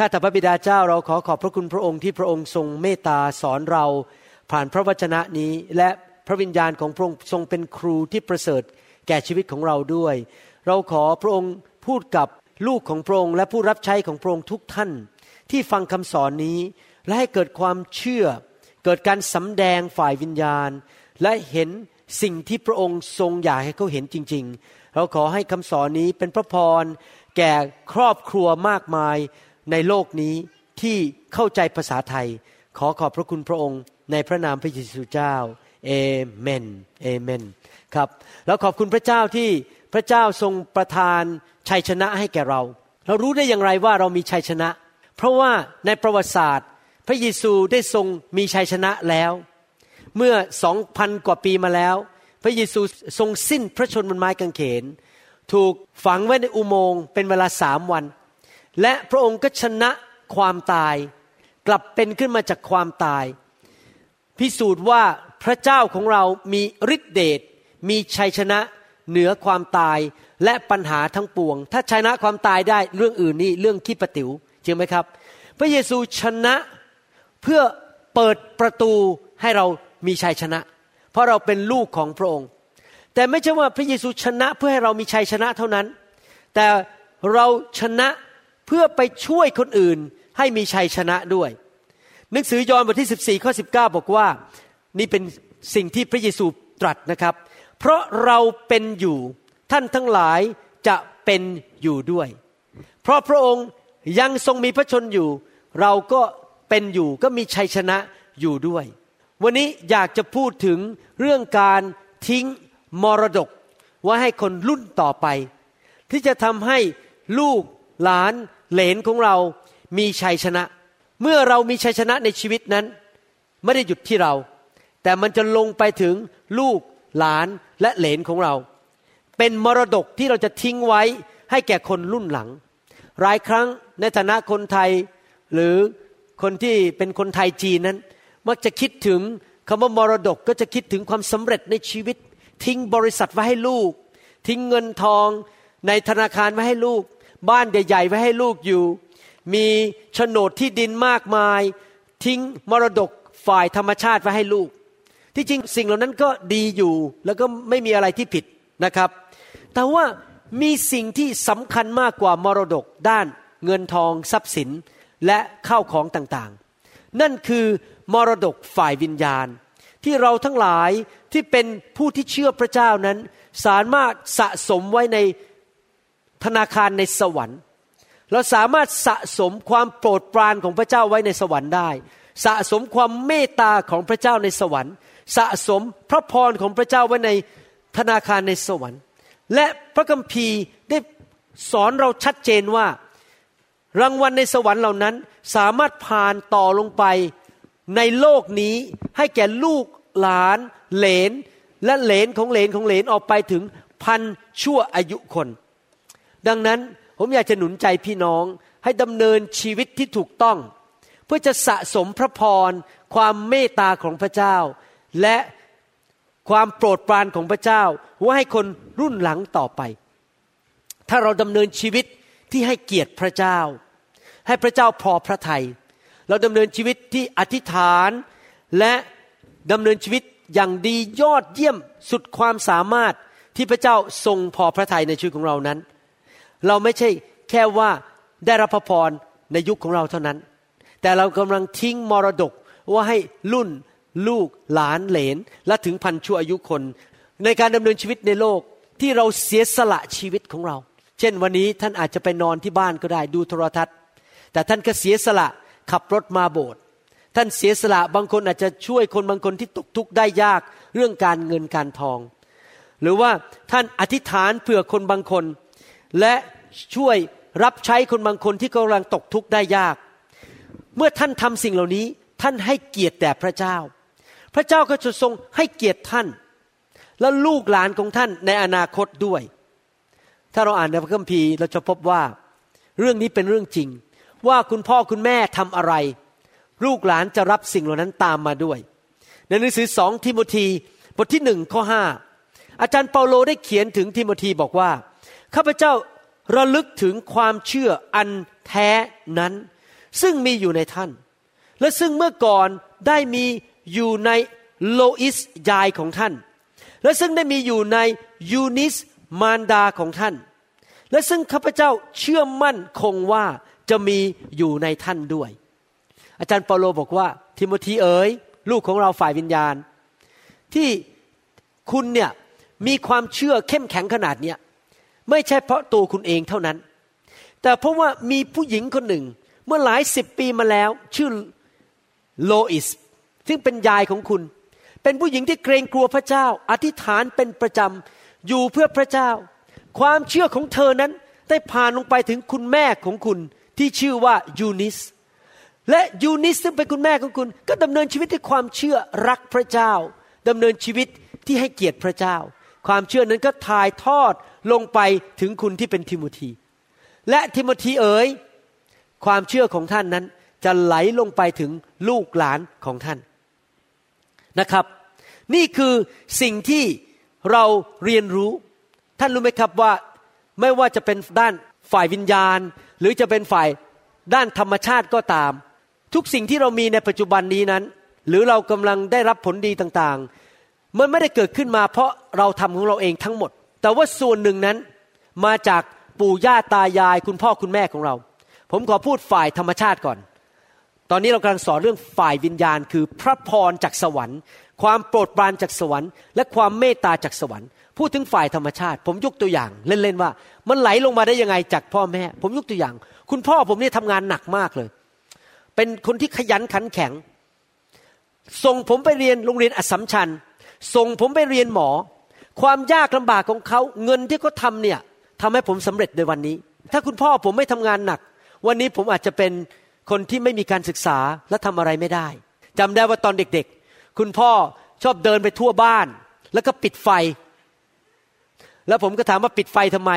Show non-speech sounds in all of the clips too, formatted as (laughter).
ข้าแต่พระบิดาเจ้าเราขอขอบพระคุณพระองค์ที่พระองค์ทรงเมตตาสอนเรา ผ่านพระวจนะนี้ และพระวิญญาณของพระองค์ทรงเป็นครูที่ประเสริฐแก่ชีวิตของเราด้วย เราขอพระองค์พูดกับลูกของพระองค์และผู้รับใช้ของพระองค์ทุกท่าน ที่ฟังคำสอนนี้ และให้เกิดความเชื่อ เกิดการสำแดงฝ่ายวิญญาณ และเห็นสิ่งที่พระองค์ทรงอยากให้เขาเห็นจริง ๆ เราขอให้คำสอนนี้เป็นพระพรแก่ครอบครัวมากมาย ในโลกนี้ที่เข้าใจภาษาไทย ขอขอบพระคุณพระองค์ ในพระนามพระเยซูเจ้าเอเมนเอเมนครับแล้วขอบคุณพระเจ้าที่พระเจ้าทรงประทานชัยชนะให้แก่เรา เรารู้ได้อย่างไรว่าเรามีชัยชนะ เพราะว่าในประวัติศาสตร์ พระเยซูได้ทรงมีชัยชนะแล้ว เมื่อสองพันกว่าปีมาแล้ว พระเยซูทรงสิ้นพระชนม์บนไม้กางเขน ถูกฝังไว้ในอุโมงค์เป็นเวลาสามวัน และพระองค์ก็ชนะความตาย กลับเป็นขึ้นมาจากความตาย พิสูจน์ว่าพระเจ้าของเรามีฤทธิเดชมีชัยชนะเหนือความตายและปัญหาทั้งปวง ถ้าชนะความตายได้เรื่องอื่นนี่เรื่องขี้ประติว๋วจริงไหมครับ พระเยซูชนะเพื่อเปิดประตูให้เรามีชัยชนะ เพราะเราเป็นลูกของพระองค์ แต่ไม่ใช่ว่าพระเยซูชนะเพื่อให้เรามีชัยชนะเท่านั้น แต่เราชนะ เพื่อไปช่วยคนอื่นให้มีชัยชนะด้วย หนังสือยอห์นบทที่ 14ข้อ19 บอกว่า นี่เป็นสิ่งที่พระเยซูตรัสนะครับ เพราะเราเป็นอยู่ท่านทั้งหลายจะเป็นอยู่ด้วย เพราะพระองค์ยังทรงมีพระชนอยู่ เราก็เป็นอยู่ก็มีชัยชนะอยู่ด้วย วันนี้อยากจะพูดถึงเรื่องการทิ้งมรดกไว้ให้คนรุ่นต่อไป ที่จะทำให้ลูกหลาน เหลนของเรามีชัยชนะ เมื่อเรามีชัยชนะในชีวิตนั้น ไม่ได้หยุดที่เรา แต่มันจะลงไปถึงลูกหลานและเหลนของเรา เป็นมรดกที่เราจะทิ้งไว้ให้แก่คนรุ่นหลัง หลายครั้งในฐานะคนไทย หรือคนที่เป็นคนไทยจีนนั้น มักจะคิดถึงคำว่ามรดกก็จะคิดถึงความสำเร็จในชีวิต ทิ้งบริษัทไว้ให้ลูก ทิ้งเงินทองในธนาคารไว้ให้ลูก บ้านใหญ่ๆไว้ให้ลูกอยู่ มีโฉนดที่ดินมากมาย ทิ้งมรดกฝ่ายธรรมชาติไว้ให้ลูก ที่จริงสิ่งเหล่านั้นก็ดีอยู่แล้วก็ไม่มีอะไรที่ผิดนะครับ แต่ว่ามีสิ่งที่สำคัญมากกว่ามรดกด้านเงินทองทรัพย์สินและข้าวของต่างๆ นั่นคือมรดกฝ่ายวิญญาณ ที่เราทั้งหลายที่เป็นผู้ที่เชื่อพระเจ้านั้น สามารถสะสมไว้ใน ธนาคารในสวรรค์ เราสามารถสะสมความโปรดปรานของพระเจ้าไว้ในสวรรค์ได้ สะสมความเมตตาของพระเจ้าในสวรรค์ สะสมพระพรของพระเจ้าไว้ในธนาคารในสวรรค์ และพระคัมภีร์ได้สอนเราชัดเจนว่ารางวัลในสวรรค์เหล่านั้นสามารถผ่านต่อลงไปในโลกนี้ให้แก่ลูกหลาน เหลน และเหลนของเหลนของเหลนออกไปถึงพันชั่วอายุคน ดังนั้นผมอยากจะหนุนใจพี่น้องให้ดำเนินชีวิตที่ถูกต้อง เพื่อจะสะสมพระพร ความเมตตาของพระเจ้า และความโปรดปรานของพระเจ้าว่าให้คนรุ่นหลังต่อไป ถ้าเราดำเนินชีวิตที่ให้เกียรติพระเจ้า ให้พระเจ้าพอพระทยัยเราดำเนินชีวิตที่อธิษฐานและดำเนินชีวิตอย่างดียอดเยี่ยมสุดความสามารถที่พระเจ้าทรงพอพระทัยในชีวิตของเรานั้น เราไม่ใช่แค่ว่าได้รับพระพรในยุคของเราเท่านั้น แต่เรากำลังทิ้งมรดกว่าให้รุ่นลูกหลานเหลน และถึงพันชั่วอายุคน ในการดำเนินชีวิตในโลกที่เราเสียสละชีวิตของเรา เช่นวันนี้ท่านอาจจะไปนอนที่บ้านก็ได้ดูโทรทัศน์ แต่ท่านก็เสียสละขับรถมาโบสถ์ท่านเสียสละบางคนอาจจะช่วยคนบางคนที่ตกทุกข์ได้ยากเรื่องการเงินการทอง หรือว่าท่านอธิษฐานเผื่อคนบางคน และช่วยรับใช้คนบางคนที่กำลังตกทุกข์ได้ยาก เมื่อท่านทำสิ่งเหล่านี้ท่านให้เกียรติแด่พระเจ้า พระเจ้าก็จะทรงให้เกียรติท่าน และลูกหลานของท่านในอนาคตด้วย ถ้าเราอ่านในพระคัมภีร์เราจะพบว่า เรื่องนี้เป็นเรื่องจริง ว่าคุณพ่อคุณแม่ทำอะไร ลูกหลานจะรับสิ่งเหล่านั้นตามมาด้วย ในหนังสือสองทิโมธีบทที่หนึ่งข้อห้าอาจารย์เปาโลได้เขียนถึงทิโมธีบอกว่า ข้าพเจ้าระลึกถึงความเชื่ออันแท้นั้น ซึ่งมีอยู่ในท่าน และซึ่งเมื่อก่อนได้มีอยู่ในโลอิสยายของท่าน และซึ่งได้มีอยู่ในยูนิสมารดาของท่าน และซึ่งข้าพเจ้าเชื่อมั่นคงว่าจะมีอยู่ในท่านด้วย อาจารย์เปาโลบอกว่า ทิโมธีเอ๋ยลูกของเราฝ่ายวิญญาณ ที่คุณเนี่ยมีความเชื่อเข้มแข็งขนาดเนี้ย ไม่ใช่เพราะตัวคุณเองเท่านั้น แต่เพราะว่ามีผู้หญิงคนหนึ่ง เมื่อหลายสิบปีมาแล้ว ชื่อโลอิส ซึ่งเป็นยายของคุณ เป็นผู้หญิงที่เกรงกลัวพระเจ้า อธิษฐานเป็นประจำ อยู่เพื่อพระเจ้า ความเชื่อของเธอนั้นได้ผ่านลงไปถึงคุณแม่ของคุณที่ชื่อว่ายูนิส และยูนิสซึ่งเป็นคุณแม่ของคุณ ก็ดำเนินชีวิตด้วยความเชื่อรักพระเจ้าดำเนินชีวิตที่ให้เกียรติพระเจ้า ความเชื่อนั้นก็ถ่ายทอดลงไปถึงคุณที่เป็นทิโมธี และทิโมธีเอ๋ยความเชื่อของท่านนั้นจะไหลลงไปถึงลูกหลานของท่านนะครับ นี่คือสิ่งที่เราเรียนรู้ ท่านรู้ไหมครับว่าไม่ว่าจะเป็นด้านฝ่ายวิญญาณ หรือจะเป็นฝ่ายด้านธรรมชาติก็ตาม ทุกสิ่งที่เรามีในปัจจุบันนี้นั้น หรือเรากำลังได้รับผลดีต่างๆ มันไม่ได้เกิดขึ้นมาเพราะเราทำของเราเองทั้งหมด แต่ว่าส่วนหนึ่งนั้นมาจากปู่ย่าตายายคุณพ่อคุณแม่ของเรา ผมขอพูดฝ่ายธรรมชาติก่อน ตอนนี้เรากำลังสอนเรื่องฝ่ายวิญญาณ คือพระพรจากสวรรค์ ความโปรดปรานจากสวรรค์ และความเมตตาจากสวรรค์ พูดถึงฝ่ายธรรมชาติ ผมยกตัวอย่างเล่นๆว่า มันไหลลงมาได้ยังไงจากพ่อแม่ ผมยกตัวอย่าง คุณพ่อผมเนี่ยทำงานหนักมากเลย เป็นคนที่ขยันขันแข็ง ส่งผมไปเรียนโรงเรียนอัสสัมชัญ ส่งผมไปเรียนหมอ ความยากลำบากของเขาเงินที่เขาทาเนี่ยทำให้ผมสำเร็จในวันนี้ ถ้าคุณพ่อผมไม่ทำงานหนัก วันนี้ผมอาจจะเป็นคนที่ไม่มีการศึกษาและทำอะไรไม่ได้จำได้ว่าตอนเด็กๆ คุณพ่อชอบเดินไปทั่วบ้าน แล้วก็ปิดไฟ แล้วผมก็ถามว่าปิดไฟทำไม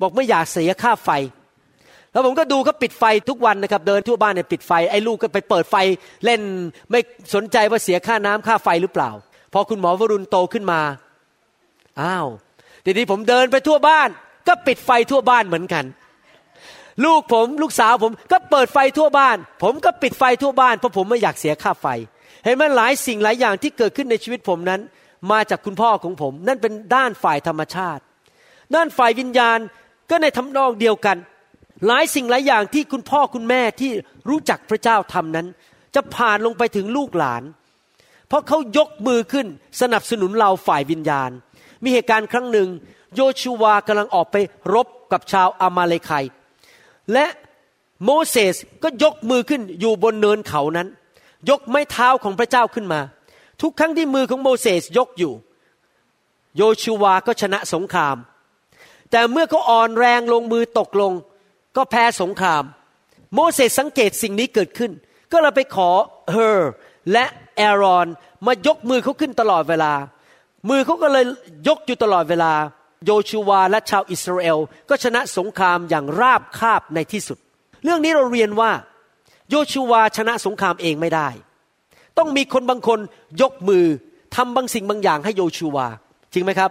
บอกไม่อยากเสียค่าไฟ แล้วผมก็ดูเขาปิดไฟทุกวันนะครับ เดินทั่วบ้านเนี่ยปิดไฟไอ้ลูกก็ไปเปิดไฟเล่นไม่สนใจว่าเสียค่าน้ำค่าไฟหรือเปล่า พอคุณหมอวรุณโตขึ้นมา อ้าวทีนี้ผมเดินไปทั่วบ้าน ก็ปิดไฟทั่วบ้านเหมือนกัน ลูกผมลูกสาวผมก็เปิดไฟทั่วบ้าน ผมก็ปิดไฟทั่วบ้านเพราะผมไม่อยากเสียค่าไฟ เห็นไหมหลายสิ่งหลายอย่างที่เกิดขึ้นในชีวิตผมนั้น มาจากคุณพ่อของผม นั่นเป็นด้านฝ่ายธรรมชาติ ด้านฝ่ายวิญญาณก็ในทำนองเดียวกัน หลายสิ่งหลายอย่างที่คุณพ่อคุณแม่ที่รู้จักพระเจ้าทำนั้น จะผ่านลงไปถึงลูกหลาน เพราะเขายกมือขึ้นสนับสนุนเราฝ่ายวิญญาณ มีเหตุการณ์ครั้งหนึ่ง โยชูวากำลังออกไปรบกับชาวอามาเลไคและโมเสสก็ยกมือขึ้นอยู่บนเนินเขานั้น ยกไม้เท้าของพระเจ้าขึ้นมา ทุกครั้งที่มือของโมเสสยกอยู่ โยชูวาก็ชนะสงคราม แต่เมื่อเขาอ่อนแรงลงมือตกลง ก็แพ้สงคราม โมเสสสังเกตสิ่งนี้เกิดขึ้น ก็เลยไปขอเฮอร์และแอรอน มายกมือเขาขึ้นตลอดเวลา มือเขาก็เลยยกอยู่ตลอดเวลา โยชูวาและชาวอิสราเอล ก็ชนะสงครามอย่างราบคาบในที่สุด เรื่องนี้เราเรียนว่าโยชูวาชนะสงครามเองไม่ได้ ต้องมีคนบางคนยกมือทำบางสิ่งบางอย่างให้โยชูวา จริงไหมครับ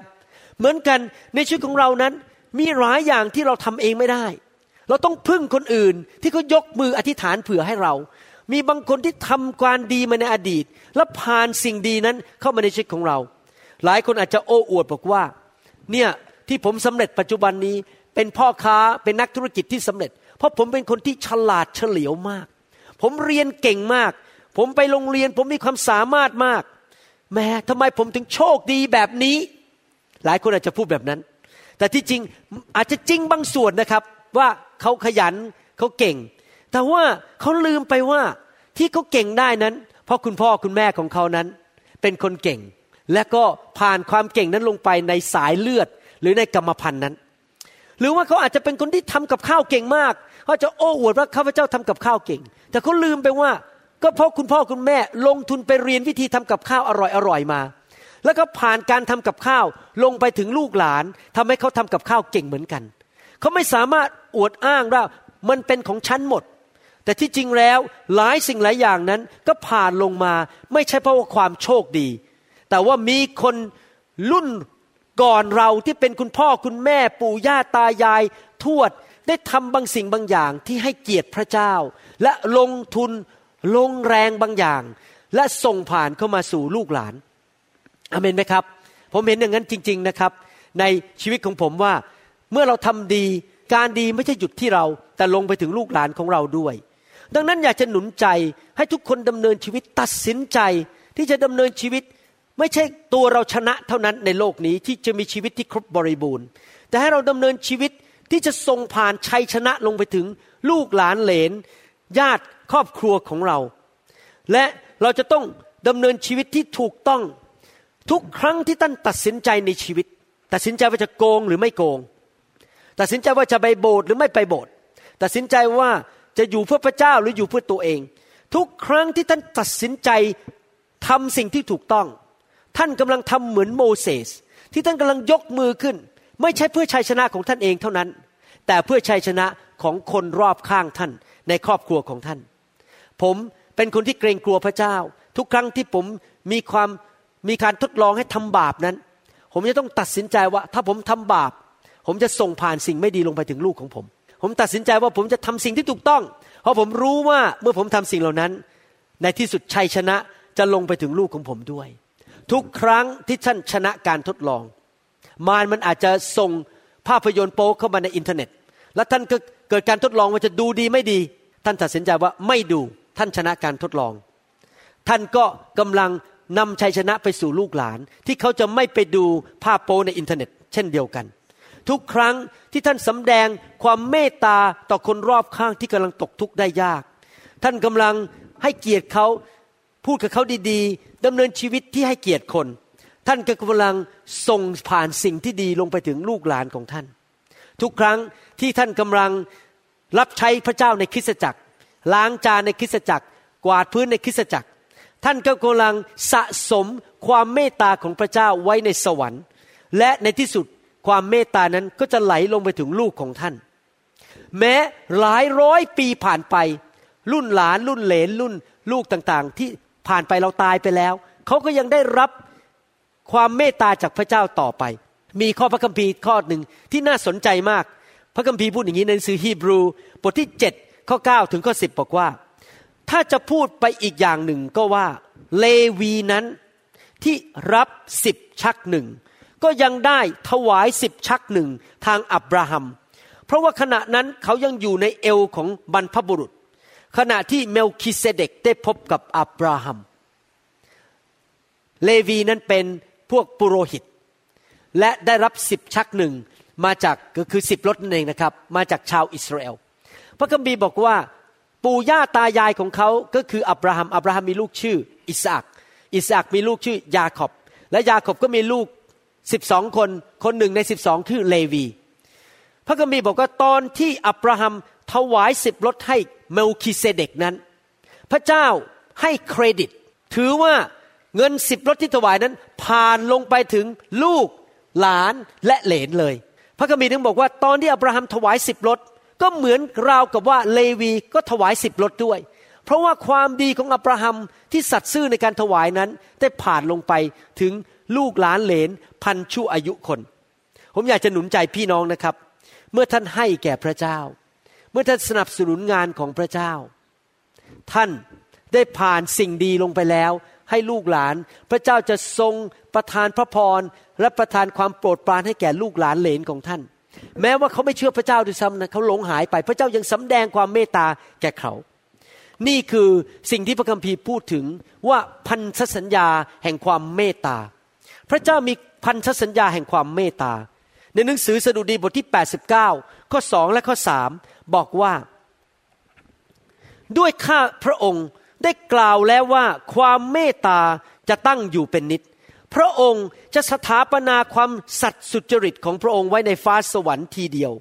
เหมือนกันในชีวิตของเรานั้นมีหลายอย่างที่เราทำเองไม่ได้ เราต้องพึ่งคนอื่นที่เขายกมืออธิษฐานเผื่อให้เรา มีบางคนที่ทำการดีมาในอดีต และผ่านสิ่งดีนั้นเข้ามาในชีวิตของเรา หลายคนอาจจะโอ้อวดบอกว่า เนี่ยที่ผมสำเร็จปัจจุบันนี้ เป็นพ่อค้าเป็นนักธุรกิจที่สำเร็จ เพราะผมเป็นคนที่ฉลาดเฉลียวมาก ผมเรียนเก่งมาก ผมไปโรงเรียนผมมีความสามารถมากแม้ทำไมผมถึงโชคดีแบบนี้ หลายคนอาจจะพูดแบบนั้น แต่ที่จริงอาจจะจริงบางส่วนนะครับ ว่าเขาขยันเขาเก่ง แต่ว่าเขาลืมไปว่า ที่เขาเก่งได้นั้น เพราะคุณพ่อคุณแม่ของเขานั้น เป็นคนเก่ง และก็ผ่านความเก่งนั้นลงไปในสายเลือดหรือในกรรมพันธุ์นั้น หรือว่าเขาอาจจะเป็นคนที่ทำกับข้าวเก่งมากเขาจะโอ้อวดว่าข้าพเจ้าทำกับข้าวเก่ง แต่เขาลืมไปว่า ก็เพราะคุณพ่อคุณแม่ลงทุนไปเรียนวิธีทำกับข้าวอร่อยอร่อยมา แล้วก็ผ่านการทำกับข้าวลงไปถึงลูกหลานทำให้เขาทำกับข้าวเก่งเหมือนกัน เขาไม่สามารถอวดอ้างว่ามันเป็นของฉันหมด แต่ที่จริงแล้วหลายสิ่งหลายอย่างนั้นก็ผ่านลงมาไม่ใช่เพราะว่าความโชคดี แต่ว่ามีคนรุ่นก่อนเราที่เป็นคุณพ่อคุณแม่ปู่ย่าตายาย ทวดได้ทำบางสิ่งบางอย่างที่ให้เกียรติพระเจ้า และลงทุนลงแรงบางอย่าง และส่งผ่านเข้ามาสู่ลูกหลานอเมนไหมครับ ผมเห็นอย่างนั้นจริง ๆนะครับ ในชีวิตของผมว่าเมื่อเราทำดีการดีไม่ใช่หยุดที่เรา แต่ลงไปถึงลูกหลานของเราด้วย ดังนั้นอยากจะหนุนใจให้ทุกคนดำเนินชีวิตตัดสินใจ ที่จะดำเนินชีวิต ไม่ใช่ตัวเราชนะเท่านั้นในโลกนี้ที่จะมีชีวิตที่ครบบริบูรณ์ แต่ให้เราดำเนินชีวิตที่จะส่งผ่านชัยชนะลงไปถึงลูกหลานเหลน ญาติครอบครัวของเรา และเราจะต้องดำเนินชีวิตที่ถูกต้อง ทุกครั้งที่ท่านตัดสินใจในชีวิต ตัดสินใจว่าจะโกงหรือไม่โกง ตัดสินใจว่าจะไปโบสถ์หรือไม่ไปโบสถ์ตัดสินใจว่า จะอยู่เพื่อพระเจ้าหรืออยู่เพื่อตัวเอง ทุกครั้งที่ท่านตัดสินใจทำสิ่งที่ถูกต้อง ท่านกำลังทำเหมือนโมเสสที่ท่านกำลังยกมือขึ้น ไม่ใช่เพื่อชัยชนะของท่านเองเท่านั้น แต่เพื่อชัยชนะของคนรอบข้างท่านในครอบครัวของท่าน ผมเป็นคนที่เกรงกลัวพระเจ้า ทุกครั้งที่ผมมีความมีการทดลองให้ทำบาปนั้น ผมจะต้องตัดสินใจว่าถ้าผมทำบาป ผมจะส่งผ่านสิ่งไม่ดีลงไปถึงลูกของผม ผมตัดสินใจว่าผมจะทำสิ่งที่ถูกต้อง เพราะผมรู้ว่าเมื่อผมทำสิ่งเหล่านั้น ในที่สุดชัยชนะจะลงไปถึงลูกของผมด้วย ทุกครั้งที่ท่านชนะการทดลอง มารมันอาจจะส่งภาพยนตร์โป๊เข้ามาในอินเทอร์เน็ต แล้วท่านก็เกิดการทดลองว่าจะดูดีไม่ดี ท่านตัดสินใจว่าไม่ดูท่านชนะการทดลอง ท่านก็กำลังนำชัยชนะไปสู่ลูกหลาน ที่เขาจะไม่ไปดูภาพโป๊ในอินเทอร์เน็ต เช่นเดียวกัน ทุกครั้งที่ท่านสำแดงความเมตตาต่อคนรอบข้างที่กำลังตกทุกข์ได้ยาก ท่านกำลังให้เกียรติเขาพูดกับเขาดีๆดำเนินชีวิตที่ให้เกียรติคน ท่านก็กำลังส่งผ่านสิ่งที่ดีลงไปถึงลูกหลานของท่าน ทุกครั้งที่ท่านกำลังรับใช้พระเจ้าในคริสตจักร ล้างจานในคริสตจักร กวาดพื้นในคริสตจักร ท่านก็กำลังสะสมความเมตตาของพระเจ้าไว้ในสวรรค์ และในที่สุด ความเมตตานั้นก็จะไหลลงไปถึงลูกของท่าน แม้หลายร้อยปีผ่านไป รุ่นหลานรุ่นเหลนรุ่นลูกต่างๆ ที่ผ่านไปเราตายไปแล้ว เขาก็ยังได้รับความเมตตาจากพระเจ้าต่อไป มีข้อพระคัมภีร์ข้อหนึ่งที่น่าสนใจมาก พระคัมภีร์พูดอย่างนี้ในหนังสือฮีบรูบทที่7ข้อ9ถึงข้อ10 บอกว่า ถ้าจะพูดไปอีกอย่างหนึ่งก็ว่าเลวีนั้นที่รับสิบชักหนึ่ง ก็ยังได้ถวายสิบชักหนึ่งทางอับราฮัม เพราะว่าขณะนั้นเขายังอยู่ในเอวของบรรพบุรุษ ขณะที่เมลคิเซเดกได้พบกับอับราฮัม เลวีนั้นเป็นพวกปุโรหิต และได้รับสิบชักหนึ่งมาจากก็คือสิบรถนั่นเองนะครับมาจากชาวอิสราเอล พระคัมภีร์บอกว่าปู่ย่าตายายของเขาก็คืออับราฮัมอับราฮัมมีลูกชื่อ อิสอักอิสอักมีลูกชื่อยาขอบ และยาขอบก็มีลูก สิบสองคนคนหนึ่งในสิบสองคือเลวี พระคัมภีร์บอกว่าตอนที่อับราฮัมถวายสิบรถให้เมลคิเซเดกนั้น พระเจ้าให้เครดิต ถือว่าเงินสิบรถที่ถวายนั้น ผ่านลงไปถึงลูกหลานและเหลนเลย พระคัมภีร์ถึงบอกว่าตอนที่อับราฮัมถวายสิบรถก็เหมือนราวกับว่าเลวีก็ถวายสิบรถด้วย เพราะว่าความดีของอับราฮัมที่สัตย์ซื่อในการถวายนั้น ได้ผ่านลงไปถึง ลูกหลานเหลนพันชั่วอายุคน ผมอยากจะหนุนใจพี่น้องนะครับ เมื่อท่านให้แก่พระเจ้า เมื่อท่านสนับสนุนงานของพระเจ้า ท่านได้ผ่านสิ่งดีลงไปแล้ว ให้ลูกหลาน พระเจ้าจะทรงประทานพระพรและประทานความโปรดปรานให้แก่ลูกหลานเหลนของท่าน แม้ว่าเขาไม่เชื่อพระเจ้าด้วยซ้ำนะเขาหลงหายไป พระเจ้ายังสำแดงความเมตตาแก่เขานี่คือสิ่งที่พระคัมภีร์พูดถึงว่าพันธสัญญาแห่งความเมตตา พระเจ้ามีพันธสัญญาแห่งความเมตตา ในหนังสือสดุดีบทที่ 89 ข้อสองและข้อสามบอกว่า ด้วยข้าพระองค์ได้กล่าวแล้วว่าความเมตตาจะตั้งอยู่เป็นนิด พระองค์จะสถาปนาความสัตย์สุจริตของพระองค์ไว้ในฟ้าสวรรค์ทีเดียว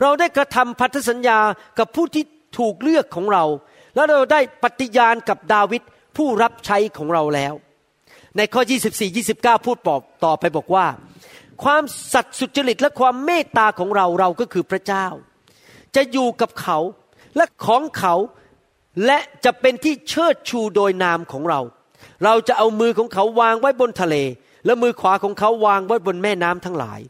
เราได้กระทำพันธสัญญากับผู้ที่ถูกเลือกของเรา แล้วเราได้ปฏิญาณกับดาวิดผู้รับใช้ของเราแล้ว ในข้อ 24 29 พูดบอกต่อไปบอกว่า ความสัตย์สุจริตและความเมตตาของเราเราก็คือพระเจ้า จะอยู่กับเขาและของเขาและจะเป็นที่เชิดชูโดยนามของเรา เราจะเอามือของเขาวางไว้บนทะเล และมือขวาของเขาวางไว้บนแม่น้ำทั้งหลาย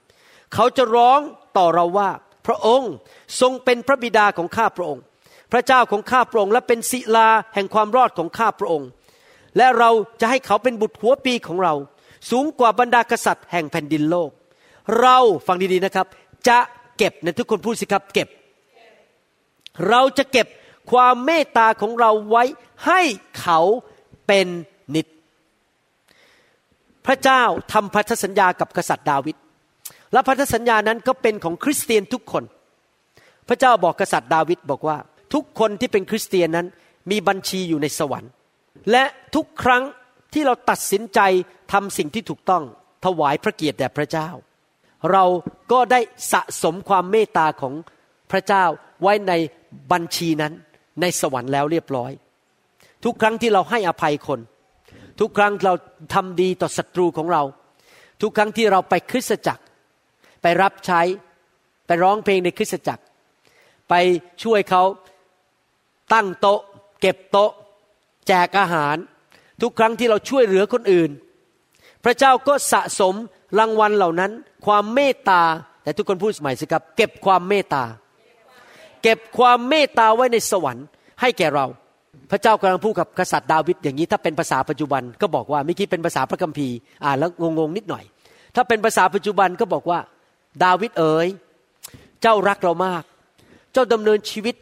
เขาจะร้องต่อเราว่า พระองค์ทรงเป็นพระบิดาของข้าพระองค์ พระเจ้าของข้าพระองค์และเป็นศิลาแห่งความรอดของข้าพระองค์ และเราจะให้เขาเป็นบุตรหัวปีของเรา สูงกว่าบรรดากษัตริย์แห่งแผ่นดินโลก เราฟังดีๆนะครับ จะเก็บนะทุกคนพูดสิครับเก็บ เราจะเก็บความเมตตาของเราไว้ให้เขาเป็นนิด พระเจ้าทำพันธสัญญากับกษัตริย์ดาวิดและพันธสัญญานั้นก็เป็นของคริสเตียนทุกคน พระเจ้าบอกกษัตริย์ดาวิดบอกว่า ทุกคนที่เป็นคริสเตียนนั้นมีบัญชีอยู่ในสวรรค์ และทุกครั้งที่เราตัดสินใจทำสิ่งที่ถูกต้องถวายพระเกียรติแด่พระเจ้า เราก็ได้สะสมความเมตตาของพระเจ้าไว้ในบัญชีนั้นในสวรรค์แล้วเรียบร้อย ทุกครั้งที่เราให้อภัยคน ทุกครั้งเราทำดีต่อศัตรูของเรา ทุกครั้งที่เราไปคริสตจักร ไปรับใช้ ไปร้องเพลงในคริสตจักร ไปช่วยเขาตั้งโต๊ะ เก็บโต๊ะ แจกอาหาร ทุกครั้งที่เราช่วยเหลือคนอื่น พระเจ้าก็สะสมรางวัลเหล่านั้น ความเมตตาแต่ทุกคนพูดสมัยสิครับ เก็บความเมตตา เก็บความเมตตาไว้ในสวรรค์ให้แก่เรา พระเจ้ากำลังพูดกับกษัตริย์ดาวิดอย่างนี้ถ้าเป็นภาษาปัจจุบันก็บอกว่าเมื่อกี้เป็นภาษาพระคัมภีร์อ่านแล้วงงๆนิดหน่อย ถ้าเป็นภาษาปัจจุบันก็บอกว่า ดาวิดเอ๋ยเจ้ารักเรามาก เจ้าดำเนินชีวิต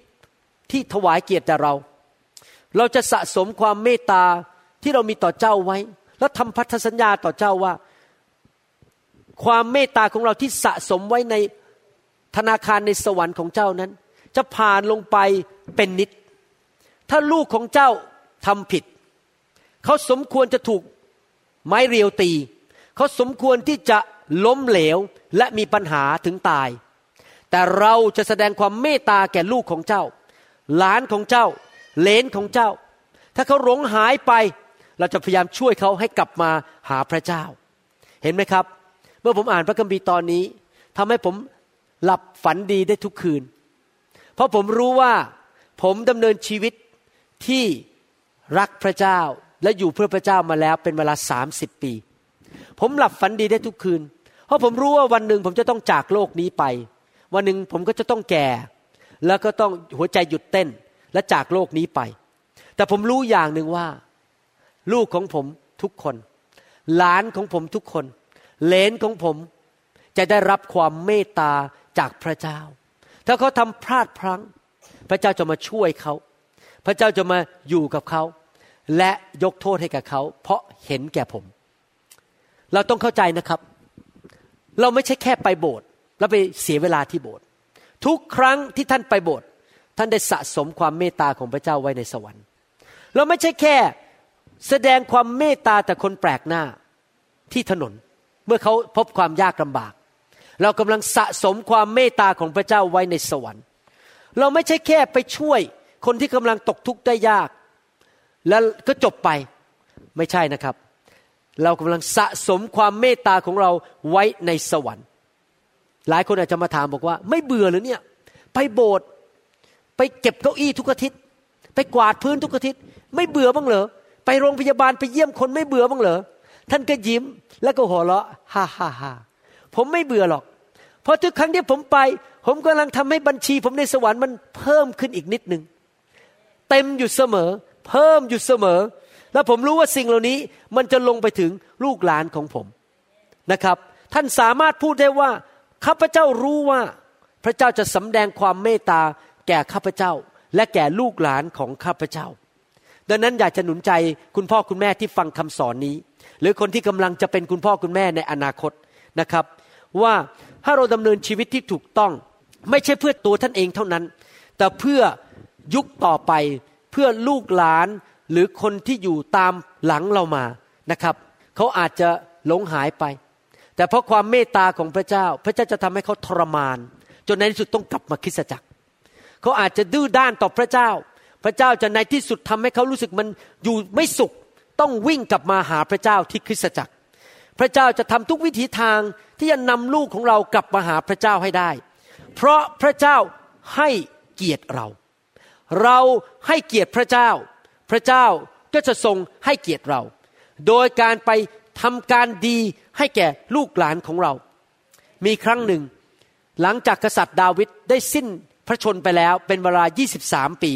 ที่ถวายเกียรติแด่เรา เราจะสะสมความเมตตาที่เรามีต่อเจ้าไว้ แล้วทำพันธสัญญาต่อเจ้าว่า ความเมตตาของเราที่สะสมไว้ในธนาคารในสวรรค์ของเจ้านั้น จะผ่านลงไปเป็นนิด ถ้าลูกของเจ้าทำผิด เขาสมควรจะถูกไม้เรียวตี เขาสมควรที่จะล้มเหลวและมีปัญหาถึงตาย แต่เราจะแสดงความเมตตาแก่ลูกของเจ้า หลานของเจ้า เลนของเจ้า ถ้าเขาหลงหายไป เราจะพยายามช่วยเขาให้กลับมาหาพระเจ้า เห็นไหมครับ เมื่อผมอ่านพระคัมภีร์ตอนนี้ทำให้ผมหลับฝันดีได้ทุกคืน เพราะผมรู้ว่าผมดำเนินชีวิตที่รักพระเจ้าและอยู่เพื่อพระเจ้ามาแล้วเป็นเวลาสามสิบปี ผมหลับฝันดีได้ทุกคืน เพราะผมรู้ว่าวันหนึ่งผมจะต้องจากโลกนี้ไป วันหนึ่งผมก็จะต้องแก่ แล้วก็ต้องหัวใจหยุดเต้น และจากโลกนี้ไป แต่ผมรู้อย่างหนึ่งว่า ลูกของผมทุกคน หลานของผมทุกคน เลนของผมจะได้รับความเมตตาจากพระเจ้า ถ้าเขาทำพลาดพลั้ง พระเจ้าจะมาช่วยเขา พระเจ้าจะมาอยู่กับเขา และยกโทษให้กับเขา เพราะเห็นแก่ผม เราต้องเข้าใจนะครับ เราไม่ใช่แค่ไปโบสถ์แล้วไปเสียเวลาที่โบสถ์ทุกครั้งที่ท่านไปโบสถ์ ท่านได้สะสมความเมตตาของพระเจ้าไว้ในสวรรค์เราไม่ใช่แค่แสดงความเมตตาแต่คนแปลกหน้าที่ถนนเมื่อเขาพบความยากลำบาก เรากำลังสะสมความเมตตาของพระเจ้าไว้ในสวรรค์ เราไม่ใช่แค่ไปช่วยคนที่กำลังตกทุกข์ได้ยาก แล้วก็จบไปไม่ใช่นะครับ เรากำลังสะสมความเมตตาของเราไว้ในสวรรค์ หลายคนอาจจะมาถามบอกว่า ไม่เบื่อหรือเนี่ย ไปโบสถ์ ไปเก็บเก้าอี้ทุกอาทิตย์ ไปกวาดพื้นทุกอาทิตย์ ไม่เบื่อบ้างเหรอ ไปโรงพยาบาลไปเยี่ยมคนไม่เบื่อบ้างเหรอ ท่านก็ยิ้มแล้วก็หัวเราะฮ่าฮ่าฮ่าผมไม่เบื่อหรอก เพราะทุกครั้งที่ผมไป ผมกำลังทำให้บัญชี ผมในสวรรค์มันเพิ่มขึ้นอีกนิดหนึ่งเต็มอยู่เสมอ เพิ่มอยู่เสมอ แล้วผมรู้ว่าสิ่งเหล่านี้มันจะลงไปถึงลูกหลานของผมนะครับ ท่านสามารถพูดได้ว่าข้าพเจ้ารู้ว่าพระเจ้าจะสำแดงความเมตตา แก่ข้าพเจ้า และแก่ลูกหลานของข้าพเจ้า ดังนั้นอยากจะหนุนใจคุณพ่อคุณแม่ที่ฟังคำสอนนี้ หรือคนที่กำลังจะเป็นคุณพ่อคุณแม่ในอนาคตนะครับ ว่าถ้าเราดำเนินชีวิตที่ถูกต้อง ไม่ใช่เพื่อตัวท่านเองเท่านั้น แต่เพื่อยุคต่อไปเพื่อลูกหลานหรือคนที่อยู่ตามหลังเรามานะครับเขาอาจจะหลงหายไป แต่เพราะความเมตตาของพระเจ้า พระเจ้าจะทำให้เขาทรมาน จนในที่สุดต้องกลับมาคริสตจักร เขาอาจจะดื้อด้านต่อพระเจ้า พระเจ้าจะในที่สุดทำให้เขารู้สึกมันอยู่ไม่สุข ต้องวิ่งกลับมาหาพระเจ้าที่คริสตจักร พระเจ้าจะทำทุกวิถีทางที่จะนำลูกของเรากลับมาหาพระเจ้าให้ได้ เพราะพระเจ้าให้เกียรติเรา เราให้เกียรติพระเจ้า พระเจ้าก็จะทรงให้เกียรติเรา โดยการไปทำการดีให้แก่ลูกหลานของเรา มีครั้งหนึ่ง หลังจากกษัตริย์ดาวิดได้สิ้น พระชนไปแล้วเป็นเวลา 23 ปี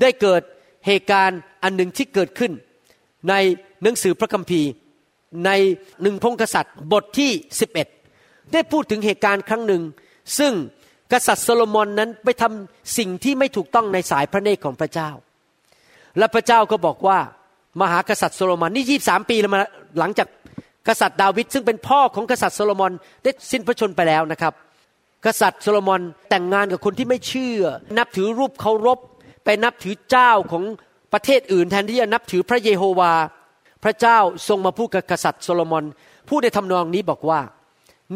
ได้เกิดเหตุการณ์อันหนึ่งที่เกิดขึ้น ในหนังสือพระคัมภีร์ ในหนึ่งพงศ์กษัตริย์บทที่ 11 ได้พูดถึงเหตุการณ์ครั้งหนึ่ง ซึ่งกษัตริย์โซโลมอนนั้นไปทำสิ่งที่ไม่ถูกต้องในสายพระเนตรของพระเจ้า และพระเจ้าก็บอกว่ามหากษัตริย์โซโลมอนนี่ยี่สามปีแล้วมาหลังจากกษัตริย์ดาวิดซึ่งเป็นพ่อของกษัตริย์โซโลมอนได้สิ้นพระชนม์ไปแล้วนะครับ กษัตริย์โซโลมอนแต่งงานกับคนที่ไม่เชื่อ นับถือรูปเคารพ ไปนับถือเจ้าของประเทศอื่น แทนที่จะนับถือพระเยโฮวา พระเจ้าทรงมาพูดกับกษัตริย์โซโลมอนพูดในทำนองนี้บอกว่า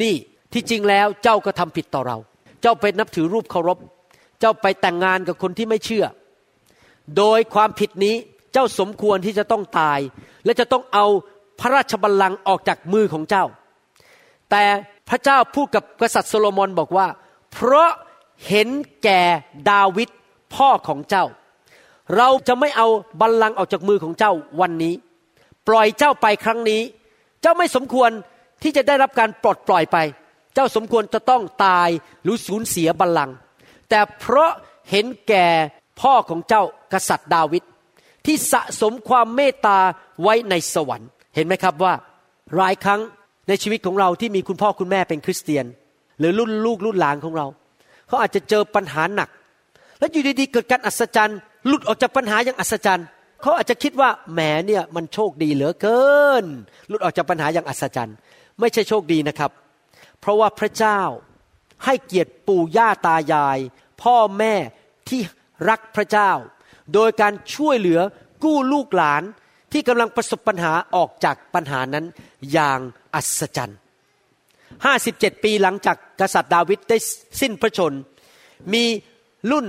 นี่ที่จริงแล้วเจ้าก็ทำผิดต่อเรา เจ้าไปนับถือรูปเคารพ เจ้าไปแต่งงานกับคนที่ไม่เชื่อ โดยความผิดนี้เจ้าสมควรที่จะต้องตาย และจะต้องเอาพระราชบัลลังก์ออกจากมือของเจ้า แต่ พระเจ้าพูดกับกษัตริย์โซโลมอนบอกว่า เพราะเห็นแก่ดาวิดพ่อของเจ้า เราจะไม่เอาบัลลังก์ออกจากมือของเจ้าวันนี้ ปล่อยเจ้าไปครั้งนี้ เจ้าไม่สมควรที่จะได้รับการปลดปล่อยไป เจ้าสมควรจะต้องตายหรือสูญเสียบัลลังก์แต่เพราะเห็นแก่พ่อของเจ้ากษัตริย์ดาวิดที่สะสมความเมตตาไว้ในสวรรค์ เห็นไหมครับว่าหลายครั้ง ในชีวิตของเราที่มีคุณพ่อคุณแม่เป็นคริสเตียน หรือรุ่นลูกรุ่นหลานของเรา เขาอาจจะเจอปัญหาหนัก แล้วอยู่ดีๆเกิดการอัศจรรย์หลุดออกจากปัญหาอย่างอัศจรรย์เขาอาจจะคิดว่าแหมเนี่ยมันโชคดีเหลือเกินหลุดออกจากปัญหาอย่างอัศจรรย์ ไม่ใช่โชคดีนะครับ เพราะว่าพระเจ้าให้เกียรติปู่ย่าตายาย พ่อแม่ที่รักพระเจ้า โดยการช่วยเหลือกู้ลูกหลาน ที่กำลังประสบปัญหาออกจากปัญหานั้นอย่างอัศจรรย์ห้าสิบเจ็ดปีหลังจากกษัตริย์ดาวิดได้สิ้นพระชน มีรุ่น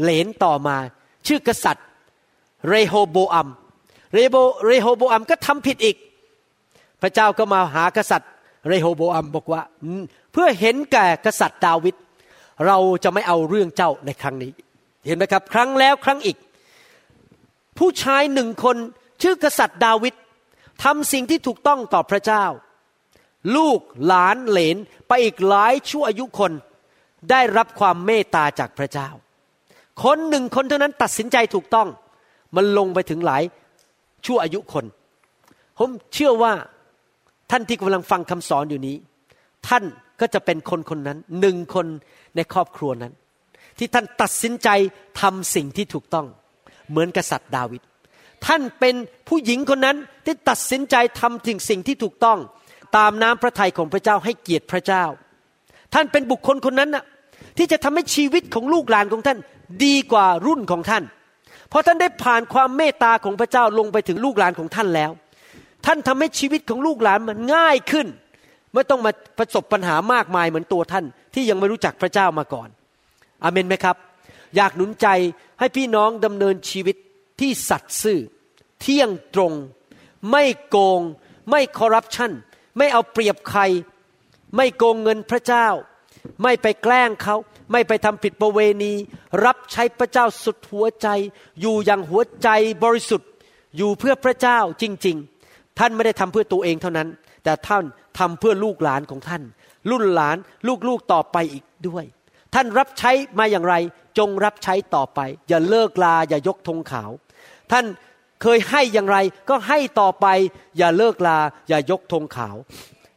เหลนต่อมา ชื่อกษัตริย์เรโฮโบอัมเรโบเรโฮโบอัมก็ทำผิดอีก พระเจ้าก็มาหากษัตริย์เรโฮโบอัมบอกว่า เพื่อเห็นแก่กษัตริย์ดาวิดเราจะไม่เอาเรื่องเจ้าในครั้งนี้ เห็นไหมครับ ครั้งแล้วครั้งอีก ผู้ชายหนึ่งคน ชื่อกษัตริย์ดาวิดทำสิ่งที่ถูกต้องต่อพระเจ้า ลูกหลานเหลนไปอีกหลายชั่วอายุคนได้รับความเมตตาจากพระเจ้า คนหนึ่งคนเท่านั้นตัดสินใจถูกต้อง มันลงไปถึงหลายชั่วอายุคน ผมเชื่อว่าท่านที่กำลังฟังคำสอนอยู่นี้ ท่านก็จะเป็นคนคนนั้นหนึ่งคนในครอบครัวนั้น ที่ท่านตัดสินใจทำสิ่งที่ถูกต้อง เหมือนกษัตริย์ดาวิด ท่านเป็นผู้หญิงคนนั้นที่ตัดสินใจทำถึงสิ่งที่ถูกต้อง ตามน้ำพระทัยของพระเจ้าให้เกียรติพระเจ้า ท่านเป็นบุคคลคนนั้นน่ะที่จะทำให้ชีวิตของลูกหลานของท่านดีกว่ารุ่นของท่าน เพราะท่านได้ผ่านความเมตตาของพระเจ้าลงไปถึงลูกหลานของท่านแล้ว ท่านทำให้ชีวิตของลูกหลานมันง่ายขึ้น ไม่ต้องมาประสบปัญหามากมายเหมือนตัวท่าน ที่ยังไม่รู้จักพระเจ้ามาก่อนอเมนไหมครับ อยากหนุนใจให้พี่น้องดำเนินชีวิต ที่สัตย์ซื่อ เที่ยงตรง ไม่โกง ไม่คอร์รัปชันไม่เอาเปรียบใคร ไม่โกงเงินพระเจ้า ไม่ไปแกล้งเขา ไม่ไปทำผิดประเวณี รับใช้พระเจ้าสุดหัวใจ อยู่อย่างหัวใจบริสุทธิ์ อยู่เพื่อพระเจ้าจริง ๆ ท่านไม่ได้ทำเพื่อตัวเองเท่านั้น แต่ท่านทำเพื่อลูกหลานของท่าน รุ่นหลานลูกๆต่อไปอีกด้วย ท่านรับใช้มาอย่างไรจงรับใช้ต่อไป อย่าเลิกลาอย่ายกธงขาว ท่านเคยให้อย่างไร ก็ให้ต่อไป อย่าเลิกลา อย่ายกธงขาว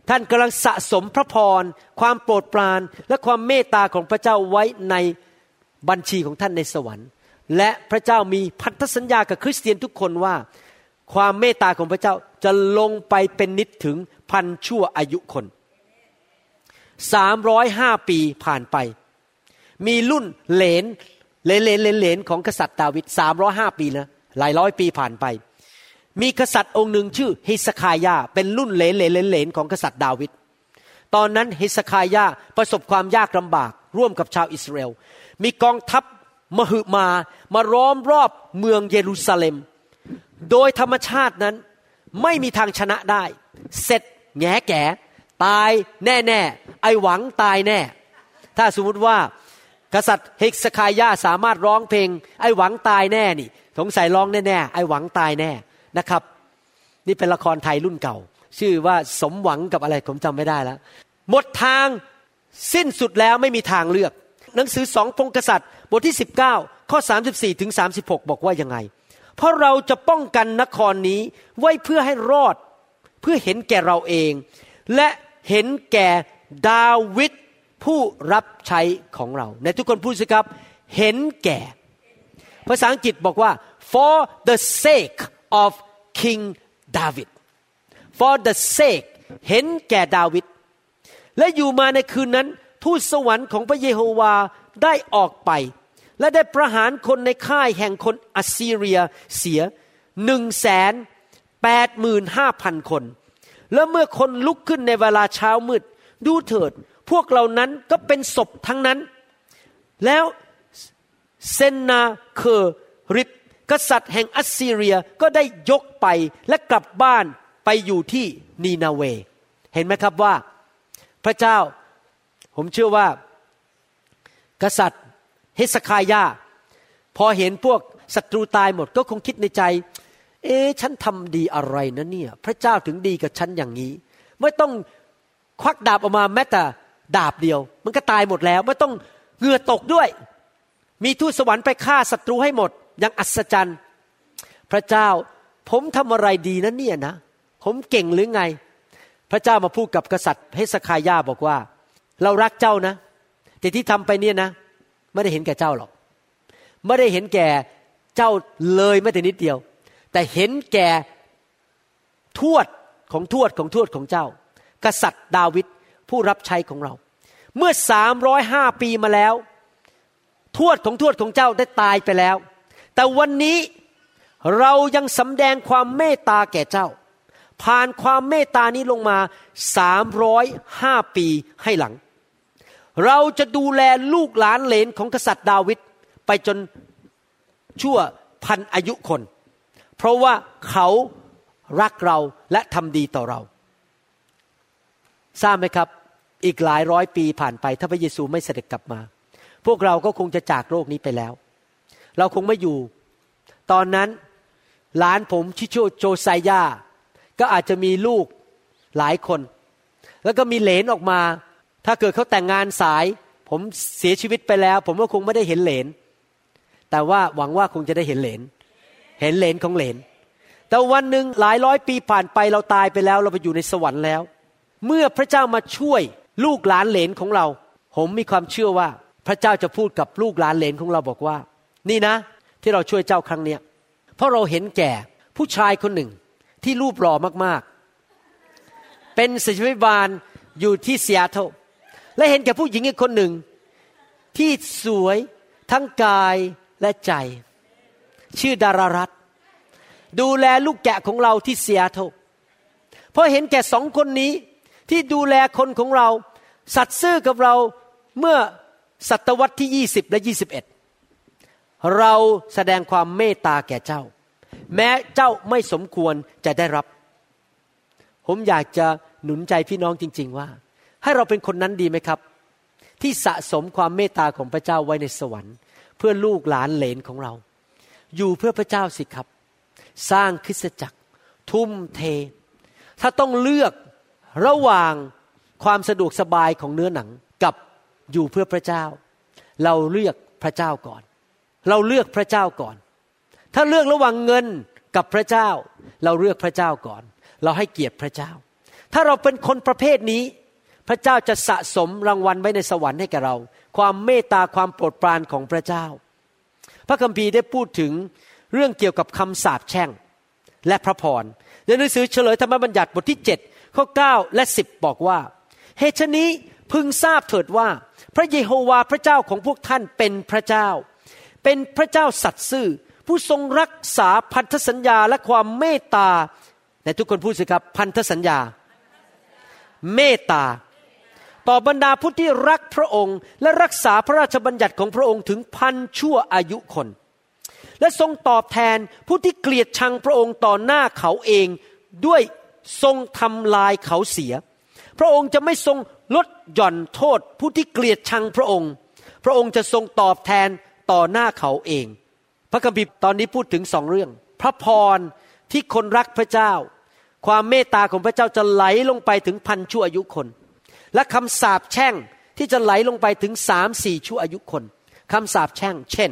ท่านกำลังสะสมพระพร ความโปรดปรานและความเมตตาของพระเจ้าไว้ในบัญชีของท่านในสวรรค์ และพระเจ้ามีพันธสัญญากับคริสเตียนทุกคนว่า ความเมตตาของพระเจ้าจะลงไปเป็นนิตย์ถึงพันชั่วอายุคนสามร้อยห้าปีผ่านไป มีรุ่นเหลนเหลนเหลนเหลนเหลนของกษัตริย์ดาวิดสามร้อยห้าปีนะ หลายร้อยปีผ่านไป มีกษัตริย์องค์หนึ่งชื่อฮิสคียาห์เป็นรุ่นเหลนเหลนเหลนเหลนของกษัตริย์ดาวิดตอนนั้นเฮสคายาประสบความยากลำบากร่วมกับชาวอิสราเอลมีกองทัพมหึมามาล้อมรอบเมืองเยรูซาเล็ม โดยธรรมชาตินั้นไม่มีทางชนะได้ เสร็จแง่แก่ตายแน่แน่ไอหวังตายแน่ ถ้าสมมติว่ากษัตริย์เฮกสคายาสามารถร้องเพลง ไอหวังตายแน่นี่ สงสัยร้องแน่แน่ไอหวังตายแน่นะครับ นี่เป็นละครไทยรุ่นเก่า ชื่อว่าสมหวังกับอะไรผมจำไม่ได้แล้ว หมดทางสิ้นสุดแล้วไม่มีทางเลือก หนังสือสองพงกษัตริย์ บทที่ 19 ข้อ 34ถึง36 บอกว่ายังไง เพราะเราจะป้องกันนครนี้ไว้เพื่อให้รอดเพื่อเห็นแก่เราเอง และเห็นแก่ดาวิดผู้รับใช้ของเรา ในทุกคนพูดสิครับ เห็นแก่ ภาษาอังกฤษบอกว่า for the sake of King David for the sake เห็นแก่ดาวิดและอยู่มาในคืนนั้น ทูตสวรรค์ของพระเยโฮวาได้ออกไป และได้ประหารคนในค่ายแห่งคนอัสซีเรียเสียหนึ่งแสนแปดหมื่นห้าพันคน แล้วเมื่อคนลุกขึ้นในเวลาเช้ามืด ดูเถิด พวกเหล่านั้นก็เป็นศพทั้งนั้น แล้ว เซนนาเคอริบกษัตริย์แห่งอัสซีเรียก็ได้ยกไปและกลับบ้านไปอยู่ที่นีนาเว เห็นไหมครับว่า พระเจ้าผมเชื่อว่า กษัตริย์เฮสคายาพอเห็นพวกศัตรูตายหมดก็คงคิดในใจ เอ๊ฉันทำดีอะไรนะเนี่ย พระเจ้าถึงดีกับฉันอย่างนี้ ไม่ต้องควักดาบออกมาแม้แต่ดาบเดียว มันก็ตายหมดแล้ว ไม่ต้องเหงื่อตกด้วย มีทูตสวรรค์ไปฆ่าศัตรูให้หมดย่างอัศจรรย์ พระเจ้าผมทำอะไรดีนะเนี่ยนะ ผมเก่งหรือไง พระเจ้ามาพูดกับกษัตริย์เฮสคายาบอกว่า เรารักเจ้านะ แต่ที่ทำไปเนี่ยนะ ไม่ได้เห็นแก่เจ้าหรอก ไม่ได้เห็นแก่เจ้าเลยแม้แต่นิดเดียว แต่เห็นแก่ทวดของทวดของทวดของเจ้า กษัตริย์ดาวิดผู้รับใช้ของเรา เมื่อสามร้อยห้าปีมาแล้ว ทวดของทวดของเจ้าได้ตายไปแล้ว แต่วันนี้เรายังสำแดงความเมตตาแก่เจ้า ผ่านความเมตตานี้ลงมาสามร้อยห้าปีให้หลัง เราจะดูแลลูกหลานเลนของกษัตริย์ดาวิดไปจนชั่วพันอายุคน เพราะว่าเขารักเราและทำดีต่อเรา ทราบไหมครับ อีกหลายร้อยปีผ่านไป ถ้าพระเยซูไม่เสด็จกลับมา พวกเราก็คงจะจากโลกนี้ไปแล้ว เราคงไม่อยู่ ตอนนั้นหลานผมชิโชโจไซยาก็อาจจะมีลูกหลายคน แล้วก็มีเหลนออกมา ถ้าเกิดเขาแต่งงานสาย ผมเสียชีวิตไปแล้ว ผมก็คงไม่ได้เห็นเหลน แต่ว่าหวังว่าคงจะได้เห็นเหลน เห็นเหลนของเหลน แต่วันหนึ่งหลายร้อยปีผ่านไปเราตายไปแล้ว เราไปอยู่ในสวรรค์แล้ว เมื่อพระเจ้ามาช่วยลูกหลานเหลนของเรา ผมมีความเชื่อว่า พระเจ้าจะพูดกับลูกหลานเหลนของเราบอกว่า นี่นะ ที่เราช่วยเจ้าครั้งเนี้ยเพราะเราเห็นแก่ผู้ชายคนหนึ่งที่รูปหล่อมากๆ เป็นศิษยวิบาลอยู่ที่เซียโตและเห็นแก่ผู้หญิงอีกคนหนึ่ง ที่สวยทั้งกายและใจ ชื่อดารารัตดูแลลูกแกะของเราที่เซียโตเพราะเห็นแก่สองคนนี้ที่ดูแลคนของเรา สัตซ์ซื่อกับเราเมื่อ ศตวรรษที่ 20 และ 21 เราแสดงความเมตตาแก่เจ้า แม้เจ้าไม่สมควรจะได้รับ ผมอยากจะหนุนใจพี่น้องจริง ๆ ว่า ให้เราเป็นคนนั้นดีไหมครับ ที่สะสมความเมตตาของพระเจ้าไว้ในสวรรค์ เพื่อลูกหลานเหลนของเรา อยู่เพื่อพระเจ้าสิครับ สร้างคริสตจักร ทุ่มเท ถ้าต้องเลือกระหว่างความสะดวกสบายของเนื้อหนังกับ อยู่เพื่อพระเจ้า เราเลือกพระเจ้าก่อน เราเลือกพระเจ้าก่อน ถ้าเลือกระหว่างเงินกับพระเจ้า เราเลือกพระเจ้าก่อน เราให้เกียรติพระเจ้า ถ้าเราเป็นคนประเภทนี้ พระเจ้าจะสะสมรางวัลไว้ในสวรรค์ให้แก่เรา ความเมตตาความโปรดปรานของพระเจ้า พระคัมภีร์ได้พูดถึงเรื่องเกี่ยวกับคำสาปแช่งและพระพรในหนังสือเฉลยธรรมบัญญัติบทที่7ข้อ9และ 10 บอกว่าเหตุนี้พึงทราบเถิดว่า พระเยโฮวาพระเจ้าของพวกท่านเป็นพระเจ้า เป็นพระเจ้าสัตย์ซื่อ ผู้ทรงรักษาพันธสัญญาและความเมตตาในทุกคนพูดสิครับพันธสัญญา เมตตา ต่อบรรดาผู้ที่รักพระองค์ และรักษาพระราชบัญญัติของพระองค์ถึงพันชั่วอายุคน และทรงตอบแทนผู้ที่เกลียดชังพระองค์ต่อหน้าเขาเองด้วยทรงทำลายเขาเสีย พระองค์จะไม่ทรง ลดหย่อนโทษผู้ที่เกลียดชังพระองค์ พระองค์จะทรงตอบแทนต่อหน้าเขาเอง พระคัมภีร์ตอนนี้พูดถึงสองเรื่อง พระพรที่คนรักพระเจ้า ความเมตตาของพระเจ้าจะไหลลงไปถึงพันชั่วอายุคน และคำสาปแช่งที่จะไหลลงไปถึงสามสี่ชั่วอายุคนคำสาปแช่ง เช่น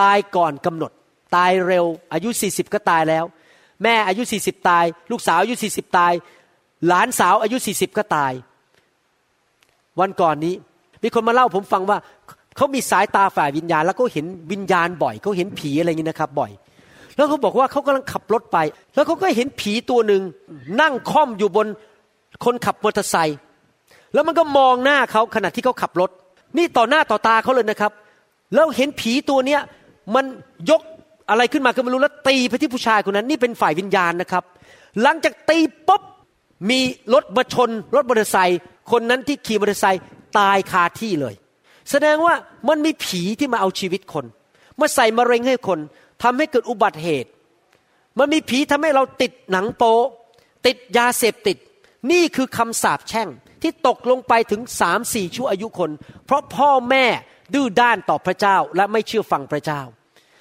ตายก่อนกำหนด ตายเร็ว อายุ 40 ก็ตายแล้ว แม่อายุ 40 ตาย ลูกสาวอายุ 40 ตาย หลานสาวอายุ 40 ก็ตาย วันก่อนนี้ มีคนมาเล่าผมฟังว่าเขามีสายตาฝ่ายวิญญาณ แล้วก็เห็นวิญญาณบ่อยเขาเห็นผีอะไรอย่างนี้นะครับ บ่อย แล้วเขาบอกว่าเขากำลังขับรถไป แล้วเขาก็เห็นผีตัวหนึ่งนั่งค่อมอยู่บนคนขับมอเตอร์ไซค์แล้วมันก็มองหน้าเขาขณะที่เขาขับรถ นี่ต่อหน้าต่อตาเขาเลยนะครับ แล้วเห็นผีตัวเนี้ยมันยกอะไรขึ้นมาก็ไม่รู้แล้วตีไปที่ผู้ชายคนนั้น นี่เป็นฝ่ายวิญญาณนะครับ หลังจากตีปุ๊บ มีรถมาชนรถมอเตอร์ไซค์คนนั้นที่ขี่มอเตอร์ไซค์ตายคาที่เลย แสดงว่ามันมีผีที่มาเอาชีวิตคนมาใส่มะเร็งให้คนทำให้เกิดอุบัติเหตุ มันมีผีทำให้เราติดหนังโป๊ติดยาเสพติด นี่คือคำสาปแช่งที่ตกลงไปถึงสามสี่ชั่วอายุคน เพราะพ่อแม่ดื้อด้านต่อพระเจ้าและไม่เชื่อฟังพระเจ้า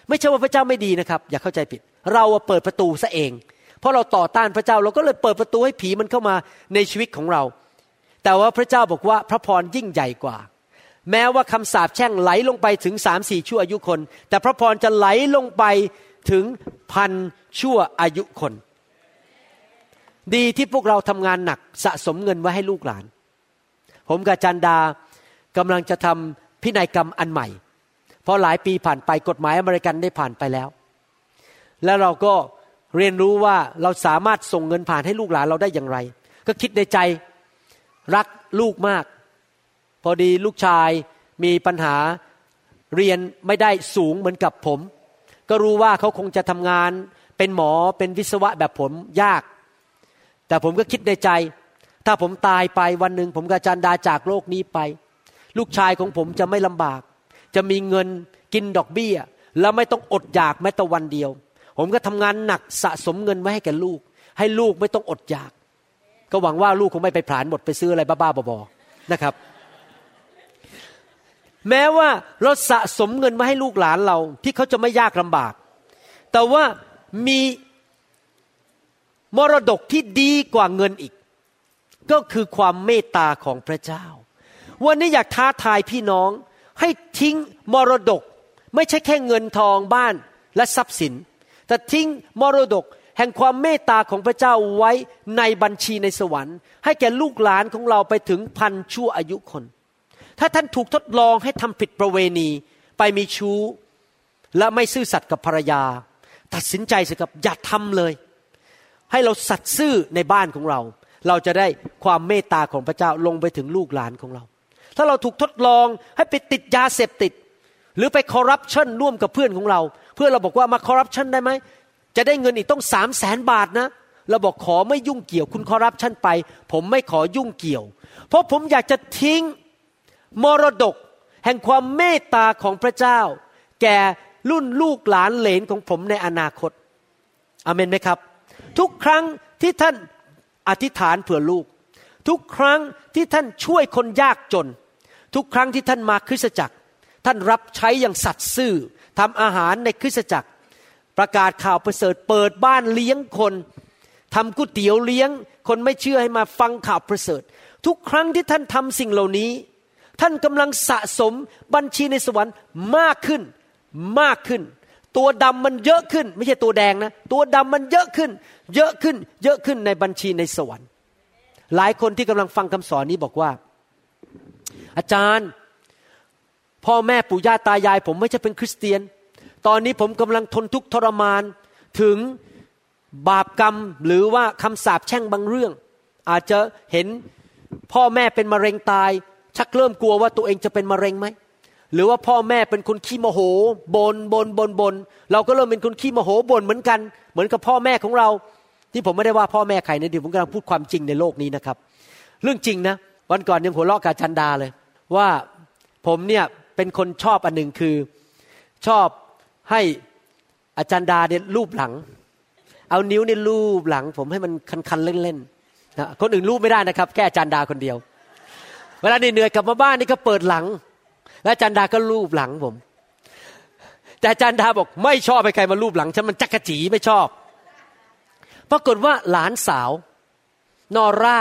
ไม่ใช่ว่าพระเจ้าไม่ดีนะครับ อย่าเข้าใจผิด เราเปิดประตูซะเอง เพราะเราต่อต้านพระเจ้าเราก็เลยเปิดประตูให้ผีมันเข้ามาในชีวิตของเรา แต่ว่าพระเจ้าบอกว่าพระพรยิ่งใหญ่กว่า แม้ว่าคำสาปแช่งไหลลงไปถึงสามสี่ชั่วอายุคน แต่พระพรจะไหลลงไปถึงพันชั่วอายุคน ดีที่พวกเราทำงานหนักสะสมเงินไว้ให้ลูกหลาน ผมกับจันดากำลังจะทำพินัยกรรมอันใหม่ เพราะหลายปีผ่านไปกฎหมายอเมริกันได้ผ่านไปแล้ว แล้วเราก็ เรียนรู้ว่าเราสามารถส่งเงินผ่านให้ลูกหลานเราได้อย่างไร ก็คิดในใจรักลูกมาก พอดีลูกชายมีปัญหาเรียนไม่ได้สูงเหมือนกับผม ก็รู้ว่าเขาคงจะทำงาน เป็นหมอเป็นวิศวะแบบผมยาก แต่ผมก็คิดในใจ ถ้าผมตายไปวันหนึ่งผมกับจันดาจากโลกนี้ไป ลูกชายของผมจะไม่ลำบาก จะมีเงินกินดอกเบี้ย แล้วไม่ต้องอดอยากแม้แต่วันเดียว ผมก็ทำงานหนักสะสมเงินไว้ให้แก่ลูก ให้ลูกไม่ต้องอดอยาก ก็หวังว่าลูกคงไม่ไปผลาญหมดไปซื้ออะไรบ้าๆบอๆนะครับ แม้ว่าเราสะสมเงินมาให้ลูกหลานเรา ที่เขาจะไม่ยากลำบาก แต่ว่ามีมรดกที่ดีกว่าเงินอีก ก็คือความเมตตาของพระเจ้า วันนี้อยากท้าทายพี่น้องให้ทิ้งมรดก ไม่ใช่แค่เงินทองบ้านและทรัพย์สิน แต่ทิ้งมรดกแห่งความเมตตาของพระเจ้าไว้ในบัญชีในสวรรค์ ให้แก่ลูกหลานของเราไปถึงพันชั่วอายุคน ถ้าท่านถูกทดลองให้ทำผิดประเวณีไปมีชู้ และไม่ซื่อสัตย์กับภรรยา ตัดสินใจสิครับอย่าทำเลย ให้เราสัตย์ซื่อในบ้านของเรา เราจะได้ความเมตตาของพระเจ้าลงไปถึงลูกหลานของเรา ถ้าเราถูกทดลองให้ไปติดยาเสพติด หรือไปคอร์รัปชันร่วมกับเพื่อนของเรา เพื่อเราบอกว่ามาคอร์รัปชันได้ไหมจะได้เงินอีกต้องสามแสนบาทนะเราบอกขอไม่ยุ่งเกี่ยวคุณคอร์รัปชันไป ผมไม่ขอยุ่งเกี่ยว เพราะผมอยากจะทิ้งมรดก แห่งความเมตตาของพระเจ้า แก่รุ่นลูกหลานเหลนของผมในอนาคตอเมนไหมครับ ทุกครั้งที่ท่านอธิษฐานเผื่อลูก ทุกครั้งที่ท่านช่วยคนยากจน ทุกครั้งที่ท่านมาคริสตจักร ท่านรับใช้อย่างสัตย์ซื่อ ทำอาหารในคริสตจักร ประกาศข่าวประเสริฐเปิดบ้านเลี้ยงคนทำก๋วยเตี๋ยวเลี้ยง คนไม่เชื่อให้มาฟังข่าวประเสริฐ ทุกครั้งที่ท่านทำสิ่งเหล่านี้ ท่านกำลังสะสมบัญชีในสวรรค์มากขึ้นมากขึ้น ตัวดำมันเยอะขึ้น ไม่ใช่ตัวแดงนะ ตัวดำมันเยอะขึ้น เยอะขึ้น เยอะขึ้นในบัญชีในสวรรค์ หลายคนที่กำลังฟังคำสอนนี้บอกว่า อาจารย์ พ่อแม่ปู่ย่าตายาย ผมไม่ใช่เป็นคริสเตียน ตอนนี้ผมกำลังทนทุกข์ทรมาน ถึงบาปกรรมหรือว่าคำสาปแช่งบางเรื่อง อาจจะเห็นพ่อแม่เป็นมะเร็งตาย ชักเริ่มกลัวว่าตัวเองจะเป็นมะเร็งไหมหรือว่าพ่อแม่เป็นคนขี้โมโหบนบนบนบนเราก็เริ่มเป็นคนขี้โมโหบนเหมือนกัน เหมือนกับพ่อแม่ของเรา ที่ผมไม่ได้ว่าพ่อแม่ใครนะเดี๋ยวผมกำลังพูดความจริงในโลกนี้นะครับ เรื่องจริงนะ วันก่อนยังหัวเราะกับจันดาเลย ว่าผมเนี่ย เป็นคนชอบอันหนึ่งคือ ชอบให้อาจารย์ดาเนี่ยรูปหลัง เอานิ้วเนี่ยรูปหลัง ผมให้มันคันๆเล่นๆนะคนอื่นรูปไม่ได้นะครับ แค่อาจารย์ดาคนเดียว เวลาเหนื่อยกลับมาบ้านนี่ก็เปิดหลัง และอาจารย์ดาก็รูปหลังผม แต่อาจารย์ดาบอกไม่ชอบไปใครมารูปหลังฉันมันจักกะจีไม่ชอบปรากฏว่าหลานสาว นอร่า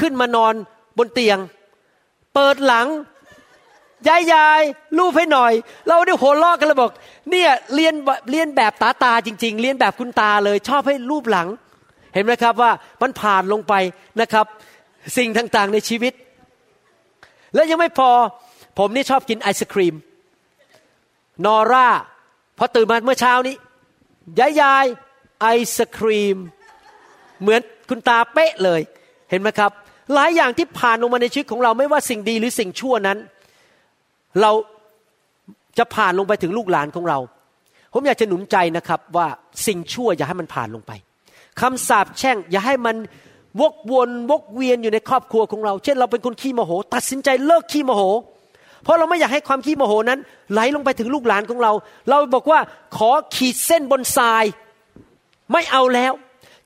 ขึ้นมานอนบนเตียง เปิดหลัง ยายยายรูปให้หน่อย เราได้หัวลอกกันเลยบอก เนี่ยเรียนเรียนแบบตาตาจริง ๆ เรียนแบบคุณตาเลย ชอบให้รูปหลัง เห็นไหมครับว่ามันผ่านลงไปนะครับ สิ่งต่างๆในชีวิต แล้วยังไม่พอ ผมนี่ชอบกินไอศครีม นอร่าพอตื่นมาเมื่อเช้านี้ยายยายไอศครีม เหมือนคุณตาเป๊ะเลย เห็นไหมครับ หลายอย่างที่ผ่านลงมาในชีวิตของเราไม่ว่าสิ่งดีหรือสิ่งชั่วนั้น เราจะผ่านลงไปถึงลูกหลานของเรา ผมอยากจะหนุนใจนะครับว่าสิ่งชั่วอย่าให้มันผ่านลงไปคำสาปแช่ง อย่าให้มันวกวนวกเวียนอยู่ในครอบครัวของเรา เช่นเราเป็นคนขี้โมโห ตัดสินใจเลิกขี้โมโห เพราะเราไม่อยากให้ความขี้โมโหนั้น ไหลลงไปถึงลูกหลานของเรา เราบอกว่าขอขีดเส้นบนทราย ไม่เอาแล้ว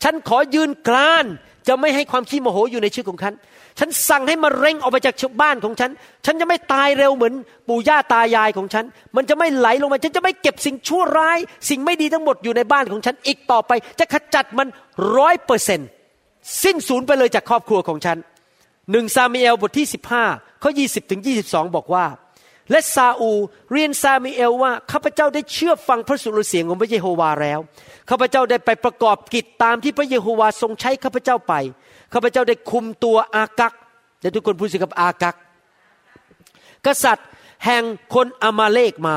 ฉันขอยืนกรานจะไม่ให้ความขี้โมโหอยู่ในชีวิตของฉัน ฉันสั่งให้มาเร็งออกไปจากบ้านของฉัน ฉันจะไม่ตายเร็วเหมือนปู่ย่าตายายของฉัน มันจะไม่ไหลลงมา ฉันจะไม่เก็บสิ่งชั่วร้าย สิ่งไม่ดีทั้งหมดอยู่ในบ้านของฉัน อีกต่อไป จะขจัดมันร้อยเปอร์เซ็นสิ้นสูญไปเลยจากครอบครัวของฉันหนึ่งซามีเอลบทที่สิบห้าข้อยี่สิบถึงยี่สิบสองบอกว่า และซาอูเรียนซามีเอลว่าข้าพเจ้าได้เชื่อฟังพระสุรเสียงของพระเยโฮวาแล้วข้าพเจ้าได้ไปประกอบกิจตามที่พระเยโฮวาทรงใช้ข้าพเจ้าไปข้าพเจ้าได้คุมตัวอากักแต่ทุกคนพูดสิกับอากัก กษัตริย์แห่งคนอามาเลกมา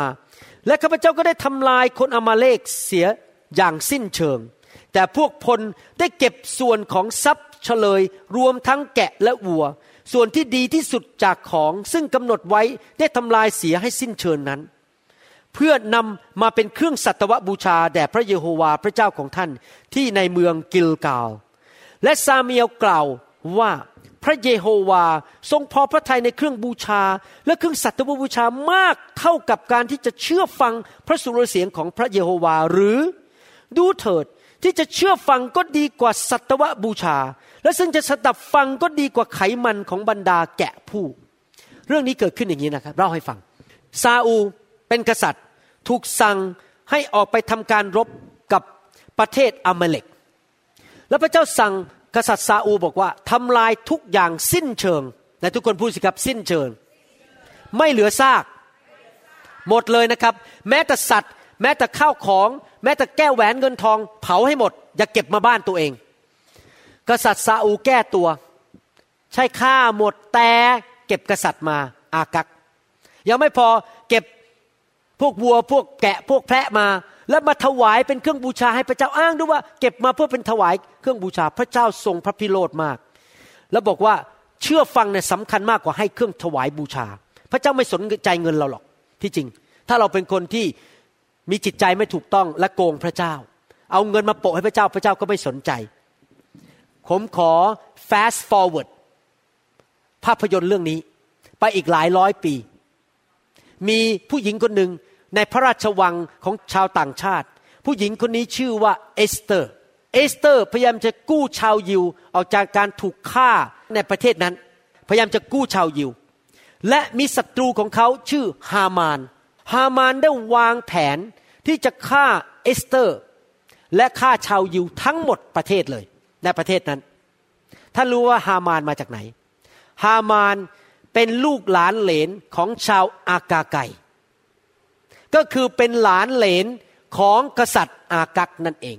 และข้าพเจ้าก็ได้ทำลายคนอามาเลกเสียอย่างสิ้นเชิง แต่พวกพลได้เก็บส่วนของทรัพย์เฉลยรวมทั้งแกะและวัว ส่วนที่ดีที่สุดจากของซึ่งกำหนดไว้ได้ทำลายเสียให้สิ้นเชิงนั้น เพื่อนำมาเป็นเครื่องสัตวบูชาแด่พระเยโฮวาพระเจ้าของท่านที่ในเมืองกิลกาลและซาเมียลกล่าวว่าพระเยโฮวาทรงพอพระทัยในเครื่องบูชา และเครื่องสัตวบูชามากเท่ากับการที่จะเชื่อฟังพระสุรเสียงของพระเยโฮวาหรือดูเถิดที่จะเชื่อฟังก็ดีกว่าสัตวบูชา และซึ่งจะสดับฟังก็ดีกว่าไขมันของบรรดาแกะผู้ เรื่องนี้เกิดขึ้นอย่างนี้นะครับเล่าให้ฟัง ซาอูเป็นกษัตริย์ถูกสั่งให้ออกไปทำการรบกับประเทศอเมเล็กแล้วพระเจ้าสั่งกษัตริย์ซาอูบอกว่าทำลายทุกอย่างสิ้นเชิงในทุกคนพูดสิครับสิ้นเชิง ไม่เหลือซาก หมดเลยนะครับ แม้แต่สัตว์ แม้แต่ข้าวของ แม้แต่แก้วแหวนเงินทอง เผาให้หมด อย่าเก็บมาบ้านตัวเอง กษัตริย์ซาอูแก้ตัว ใช่ฆ่าหมดแต่เก็บกษัตริย์มาอากัก ยังไม่พอเก็บพวกวัวพวกแกะพวกแพะมา แล้วมาถวายเป็นเครื่องบูชาให้พระเจ้าอ้างด้วยว่า เก็บมาเพื่อเป็นถวายเครื่องบูชาพระเจ้าทรงพระพิโรธมาก แล้วบอกว่าเชื่อฟังเนี่ยสำคัญมากกว่าให้เครื่องถวายบูชา พระเจ้าไม่สนใจเงินเราหรอกที่จริง ถ้าเราเป็นคนที่มีจิตใจไม่ถูกต้องและโกงพระเจ้า เอาเงินมาโปะให้พระเจ้าพระเจ้าก็ไม่สนใจ ผมขอ fast forward ภาพยนตร์เรื่องนี้ ไปอีกหลายร้อยปี มีผู้หญิงคนหนึ่งในพระราชวังของชาวต่างชาติ ผู้หญิงคนนี้ชื่อว่าเอสเตอร์ เอสเตอร์พยายามจะกู้ชาวยิวออกจากการถูกฆ่าในประเทศนั้น พยายามจะกู้ชาวยิว และมีศัตรูของเขาชื่อฮามาน ฮามานได้วางแผนที่จะฆ่าเอสเตอร์ และฆ่าชาวยิวทั้งหมดประเทศเลย ในประเทศนั้น ท่านรู้ว่าฮามานมาจากไหน ฮามานเป็นลูกหลานเหลนของชาวอากาไกก็คือเป็นหลานเหลนของกษัตริย์อากักนั่นเอง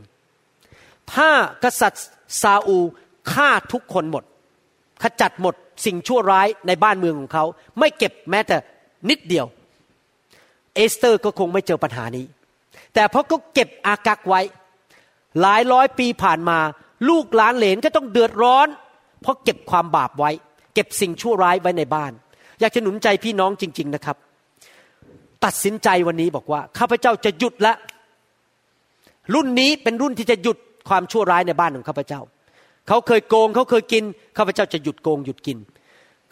ถ้ากษัตริย์ซาอูฆ่าทุกคนหมด ขจัดหมดสิ่งชั่วร้ายในบ้านเมืองของเขา ไม่เก็บแม้แต่นิดเดียว เอสเตอร์ก็คงไม่เจอปัญหานี้ แต่เพราะเขาเก็บอากักไว้ หลายร้อยปีผ่านมา ลูกหลานเหลนก็ต้องเดือดร้อน เพราะเก็บความบาปไว้ เก็บสิ่งชั่วร้ายไว้ในบ้าน อยากจะหนุนใจพี่น้องจริง ๆนะครับ ตัดสินใจวันนี้บอกว่าข้าพเจ้าจะหยุดละ รุ่นนี้เป็นรุ่นที่จะหยุดความชั่วร้ายในบ้านของข้าพเจ้า เขาเคยโกงเขาเคยกินข้าพเจ้าจะหยุดโกงหยุดกิน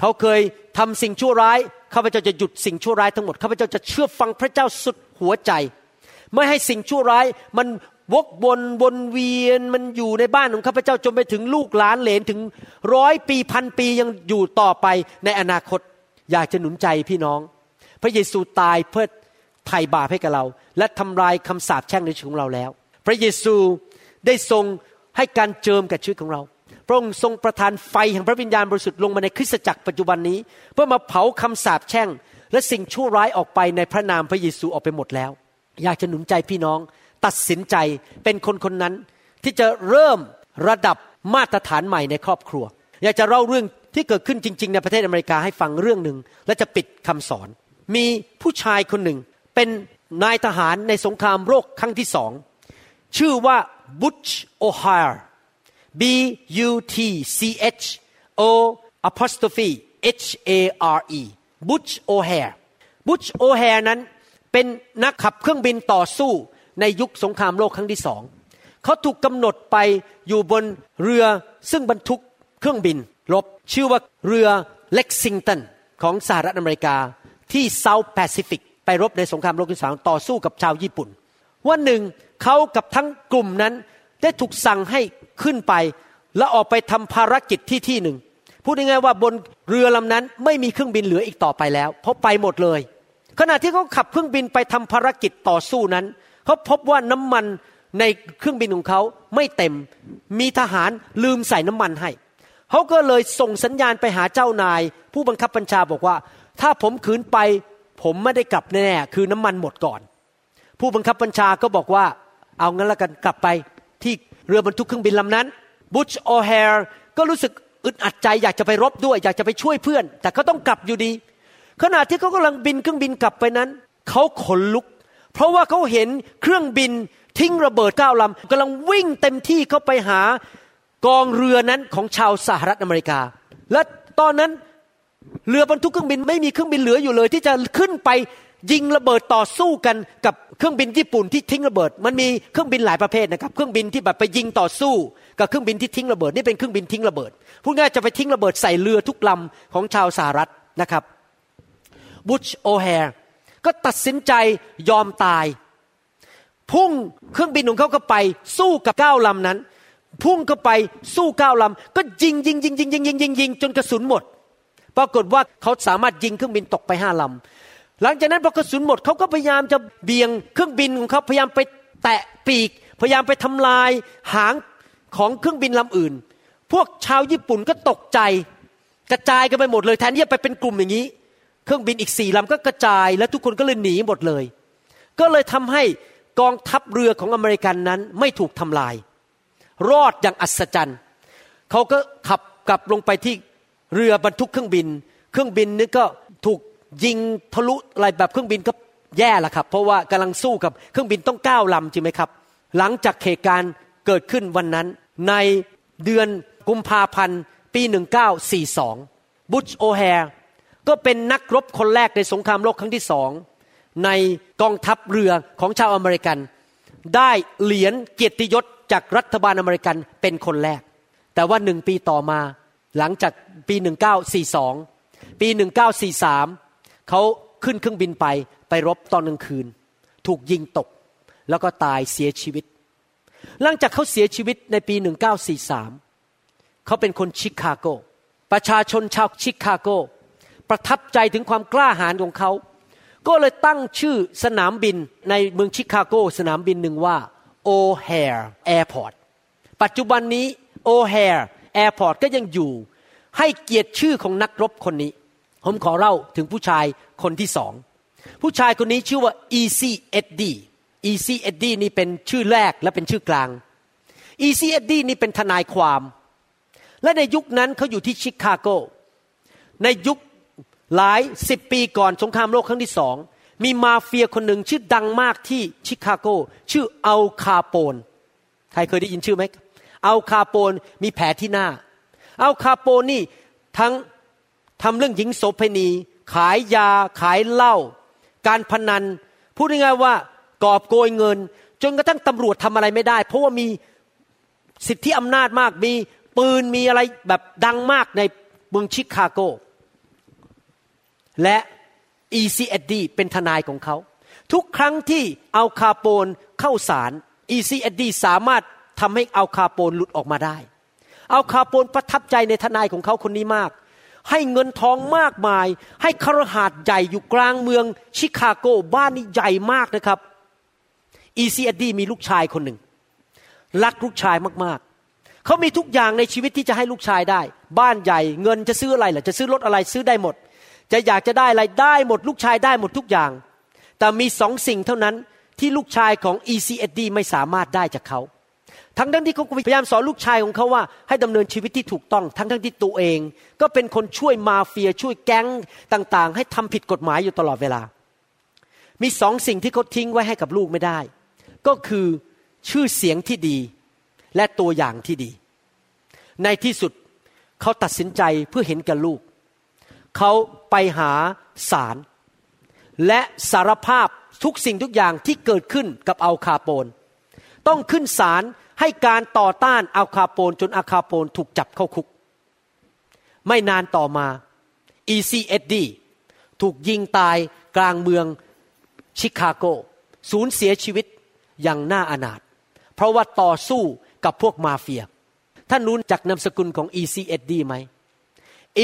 เขาเคยทำสิ่งชั่วร้ายข้าพเจ้าจะหยุดสิ่งชั่วร้ายทั้งหมดข้าพเจ้าจะเชื่อฟังพระเจ้าสุดหัวใจ ไม่ให้สิ่งชั่วร้ายมัน วกวนวนเวียนมันอยู่ในบ้านของข้าพเจ้าจนไปถึงลูกหลานเหลนถึงร้อยปีพันปียังอยู่ต่อไปในอนาคต อยากจะหนุนใจพี่น้อง พระเยซูตายเพื่อไถ่บาปให้กับเรา และทำลายคำสาปแช่งในชีวิตของเราแล้ว พระเยซูได้ทรงให้การเจิมกับชีวิตของเรา พระองค์ทรงประทานไฟแห่งพระวิญญาณบริสุทธิ์ลงมาในคริสตจักรปัจจุบันนี้ เพื่อมาเผาคำสาปแช่ง และสิ่งชั่วร้ายออกไปในพระนามพระเยซูออกไปหมดแล้ว อยากจะหนุนใจพี่น้อง ตัดสินใจเป็นคนคนนั้น ที่จะเริ่มระดับมาตรฐานใหม่ในครอบครัว อยากจะเล่าเรื่องที่เกิดขึ้นจริง ๆ ในประเทศอเมริกาให้ฟังเรื่องหนึ่งและจะปิดคำสอน มีผู้ชายคนหนึ่ง เป็นนายทหารในสงครามโลกครั้งที่สอง ชื่อว่าบุชโอไฮร์ B U T C H O apostrophe H A R E Butch O'Hare Butch O'Hare นั้นเป็นนักขับเครื่องบินต่อสู้ ในยุคสงครามโลกครั้งที่สองเขาถูกกำหนดไปอยู่บนเรือซึ่งบรรทุกเครื่องบินรบชื่อว่าเรือเล็กซิงตันของสหรัฐอเมริกาที่เซาท์แปซิฟิกไปรบในสงครามโลกที่สองต่อสู้กับชาวญี่ปุ่น วันหนึ่งเขากับทั้งกลุ่มนั้นได้ถูกสั่งให้ขึ้นไป และออกไปทำภารกิจที่ที่หนึ่งพูดง่ายๆว่าบนเรือลำนั้นไม่มีเครื่องบินเหลืออีกต่อไปแล้ว เพราะไปหมดเลย ขณะที่เขาขับเครื่องบินไปทำภารกิจต่อสู้นั้น เขาพบว่าน้ำมันในเครื่องบินของเขาไม่เต็ม มีทหารลืมใส่น้ำมันให้ เขาก็เลยส่งสัญญาณไปหาเจ้านาย ผู้บังคับบัญชาบอกว่า ถ้าผมขืนไป ผมไม่ได้กลับแน่คือน้ำมันหมดก่อน ผู้บังคับบัญชาก็บอกว่า เอางั้นละกันกลับไปที่เรือบรรทุกเครื่องบินลำนั้นบุชโอเฮร์ก็รู้สึกอึดอัดใจอยากจะไปรบด้วย อยากจะไปช่วยเพื่อน แต่เขาต้องกลับอยู่ดี ขณะที่เขากำลังบินเครื่องบินกลับไปนั้น เขาขนลุก เพราะว่าเขาเห็นเครื่องบินทิ้งระเบิดเก้าลำกำลังวิ่งเต็มที่เข้าไปหากองเรือนั้นของชาวสหรัฐอเมริกา และตอนนั้นเรือบรรทุกเครื่องบินไม่มีเครื่องบินเหลืออยู่เลย ที่จะขึ้นไปยิงระเบิดต่อสู้กันกับเครื่องบินญี่ปุ่นที่ทิ้งระเบิด มันมีเครื่องบินหลายประเภทนะครับ เครื่องบินที่แบบไปยิงต่อสู้ กับเครื่องบินที่ทิ้งระเบิดนี่เป็นเครื่องบินทิ้งระเบิดพูดง่ายจะไปทิ้งระเบิดใส่เรือทุกลำของชาวสหรัฐนะครับบุชโอแฮร์ ก็ตัดสินใจยอมตาย พุ่งเครื่องบินของเขาก็ไป สู้กับเก้าลำนั้น พุ่งเข้าไปสู้เก้าลำก็ยิงยิงยิงยิงยิงยิงยิงยิงจนกระสุนหมด ปรากฏว่าเขาสามารถยิงเครื่องบินตกไปห้าลำหลังจากนั้นพอกระสุนหมดเขาก็พยายามจะเบี่ยงเครื่องบินของเขาพยายามไปแตะปีก พยายามไปทำลายหางของเครื่องบินลำอื่น พวกชาวญี่ปุ่นก็ตกใจ กระจายกันไปหมดเลยแทนที่จะไปเป็นกลุ่มอย่างนี้ เครื่องบินอีกสี่ลำก็กระจาย และทุกคนก็เลยหนีหมดเลย ก็เลยทำให้กองทัพเรือของอเมริกันนั้นไม่ถูกทำลาย รอดอย่างอัศจรรย์เขาก็ขับกลับลงไปที่เรือบรรทุกเครื่องบิน เครื่องบินนี้ก็ถูกยิงทะลุอะไรแบบเครื่องบินก็แย่ละครับ เพราะว่ากำลังสู้กับเครื่องบินต้องเก้าลำจริงไหมครับ หลังจากเหตุการณ์เกิดขึ้นวันนั้น ในเดือนกุมภาพันธ์ปี 1942 บุชโอแฮร์ ก็เป็นนักรบคนแรกในสงครามโลกครั้งที่สองในกองทัพเรือของชาวอเมริกัน ได้เหรียญเกียรติยศจากรัฐบาลอเมริกันเป็นคนแรก แต่ว่าหนึ่งปีต่อมา หลังจากปี 1942 ปี 1943 เขาขึ้นเครื่องบินไปไปรบตอนกลางคืน ถูกยิงตก แล้วก็ตายเสียชีวิต หลังจากเขาเสียชีวิตในปี 1943 เขาเป็นคนชิคาโก ประชาชนชาวชิคาโก ประทับใจถึงความกล้าหาญของเขา ก็เลยตั้งชื่อสนามบินในเมืองชิคาโกสนามบินหนึ่งว่า O'Hare Airport ปัจจุบันนี้ O'Hare Airport ก็ยังอยู่ให้เกียรติชื่อของนักรบคนนี้ ผมขอเล่าถึงผู้ชายคนที่สอง ผู้ชายคนนี้ชื่อว่า Easy Eddie Easy Eddie นี่เป็นชื่อแรกและเป็นชื่อกลาง Easy Eddie นี่เป็นทนายความ และในยุคนั้นเขาอยู่ที่ชิคาโก ในยุค หลายสิบปีก่อนสงครามโลกครั้งที่สองมีมาเฟียคนหนึ่งชื่อดังมากที่ชิคาโก ชื่ออัลคาโปนใครเคยได้ยินชื่อไหมอัลคาโปนมีแผลที่หน้าอัลคาโปนนี่ทั้งทำเรื่องหญิงโสเภณี ขายยา ขายเหล้าการพนัน พูดง่ายๆว่ากอบโกยเงิน จนกระทั่งตำรวจทำอะไรไม่ได้ เพราะว่ามีสิทธิอำนาจมากมีปืนมีอะไรแบบดังมากในเมืองชิคาโก และ ECSD เป็นทนายของเขา ทุกครั้งที่เอาคาโปนเข้าศาล ECSD สามารถทำให้เอาคาโปนหลุดออกมาได้เอาคาโปนประทับใจในทนายของเขาคนนี้มาก ให้เงินทองมากมาย ให้คารหาดใหญ่อยู่กลางเมือง ชิคาโกบ้านนี้ใหญ่มากนะครับ ECSD มีลูกชายคนหนึ่ง รักลูกชายมากๆ เขามีทุกอย่างในชีวิตที่จะให้ลูกชายได้ บ้านใหญ่ เงินจะซื้ออะไรล่ะจะซื้อรถอะไรซื้อได้หมด จะอยากจะได้อะไรได้หมดลูกชายได้หมดทุกอย่าง แต่มีสองสิ่งเท่านั้นที่ลูกชายของ ECSD ไม่สามารถได้จากเขา ทั้งทั้งที่เขาพยายามสอนลูกชายของเขาว่า ให้ดำเนินชีวิตที่ถูกต้อง ทั้งทั้งที่ตัวเอง ก็เป็นคนช่วยมาเฟียช่วยแก๊งต่างๆ ให้ทำผิดกฎหมายอยู่ตลอดเวลา มีสองสิ่งที่เขาทิ้งไว้ให้กับลูกไม่ได้ ก็คือชื่อเสียงที่ดีและตัวอย่างที่ดี ในที่สุดเขาตัดสินใจเพื่อเห็นกับลูก เขาไปหาศาลและสารภาพทุกสิ่งทุกอย่างที่เกิดขึ้นกับอัลคาโปน ต้องขึ้นศาลให้การต่อต้านอัลคาโปนจนอัลคาโปนถูกจับเข้าคุก ไม่นานต่อมา ECSD ถูกยิงตายกลางเมืองชิคาโก สูญเสียชีวิตอย่างน่าอนาถเพราะว่าต่อสู้กับพวกมาเฟีย ท่านรู้จักนามสกุลของ ECSD ไหม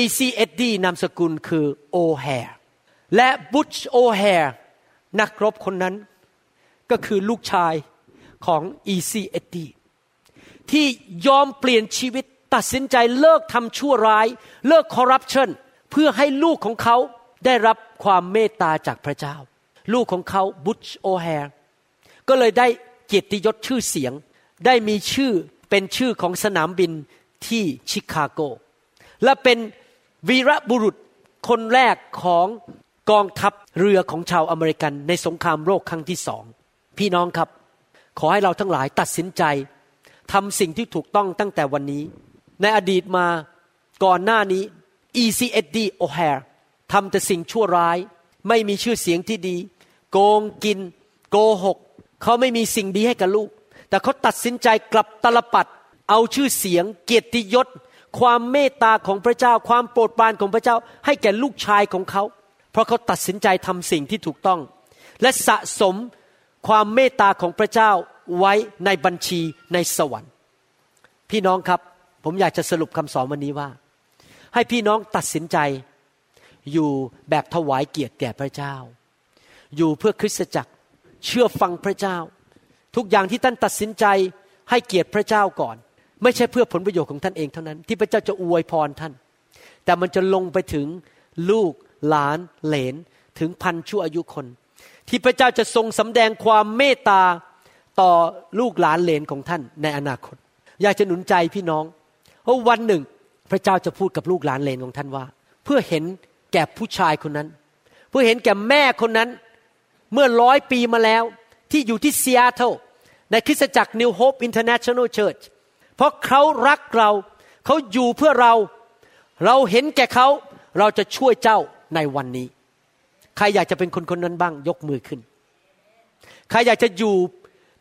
ECSD นามสกุลคือโอแฮร์และบุชโอแฮร์นักรบคนนั้น ก็คือลูกชายของ ECSD ที่ยอมเปลี่ยนชีวิตตัดสินใจเลิกทำชั่วร้าย เลิกคอร์รัปชันเพื่อให้ลูกของเขาได้รับความเมตตาจากพระเจ้า ลูกของเขาบุชโอแฮร์ก็เลยได้เกียรติยศชื่อเสียง ได้มีชื่อเป็นชื่อของสนามบินที่ชิคาโก และเป็น วีรบุรุษคนแรกของกองทัพเรือของชาวอเมริกันในสงครามโลกครั้งที่สอง พี่น้องครับ ขอให้เราทั้งหลายตัดสินใจทำสิ่งที่ถูกต้องตั้งแต่วันนี้ ในอดีตมาก่อนหน้านี้ ECSD O'Hare ทำแต่สิ่งชั่วร้าย ไม่มีชื่อเสียงที่ดี โกงกิน โกหก เขาไม่มีสิ่งดีให้กับลูก แต่เขาตัดสินใจกลับตลปัด เอาชื่อเสียง เกียรติยศ ความเมตตาของพระเจ้า ความโปรดปรานของพระเจ้า ให้แก่ลูกชายของเขา เพราะเขาตัดสินใจทำสิ่งที่ถูกต้อง และสะสมความเมตตาของพระเจ้าไว้ในบัญชีในสวรรค์ พี่น้องครับผมอยากจะสรุปคำสอนวันนี้ว่า ให้พี่น้องตัดสินใจ อยู่แบบถวายเกียรติแก่พระเจ้า อยู่เพื่อคริสตจักรเชื่อฟังพระเจ้า ทุกอย่างที่ท่านตัดสินใจให้เกียรติพระเจ้าก่อน ไม่ใช่เพื่อผลประโยชน์ของท่านเองเท่านั้น ที่พระเจ้าจะอวยพรท่าน แต่มันจะลงไปถึงลูกหลานเหลนถึงพันชั่วอายุคน ที่พระเจ้าจะทรงสำแดงความเมตตาต่อลูกหลานเหลนของท่านในอนาคต อยากจะหนุนใจพี่น้องเพราะวันหนึ่ง พระเจ้าจะพูดกับลูกหลานเหลนของท่านว่า เพื่อเห็นแก่ผู้ชายคนนั้น เพื่อเห็นแก่แม่คนนั้นเมื่อร้อยปีมาแล้วที่อยู่ที่ซีแอตเทิลในคริสตจักร New Hope International Church เเพราะเขารักเรา เขาอยู่เพื่อเรา เราเห็นแก่เขา เราจะช่วยเจ้าในวันนี้ ใครอยากจะเป็นคนคนนั้นบ้าง ยกมือขึ้น ใครอยากจะอยู่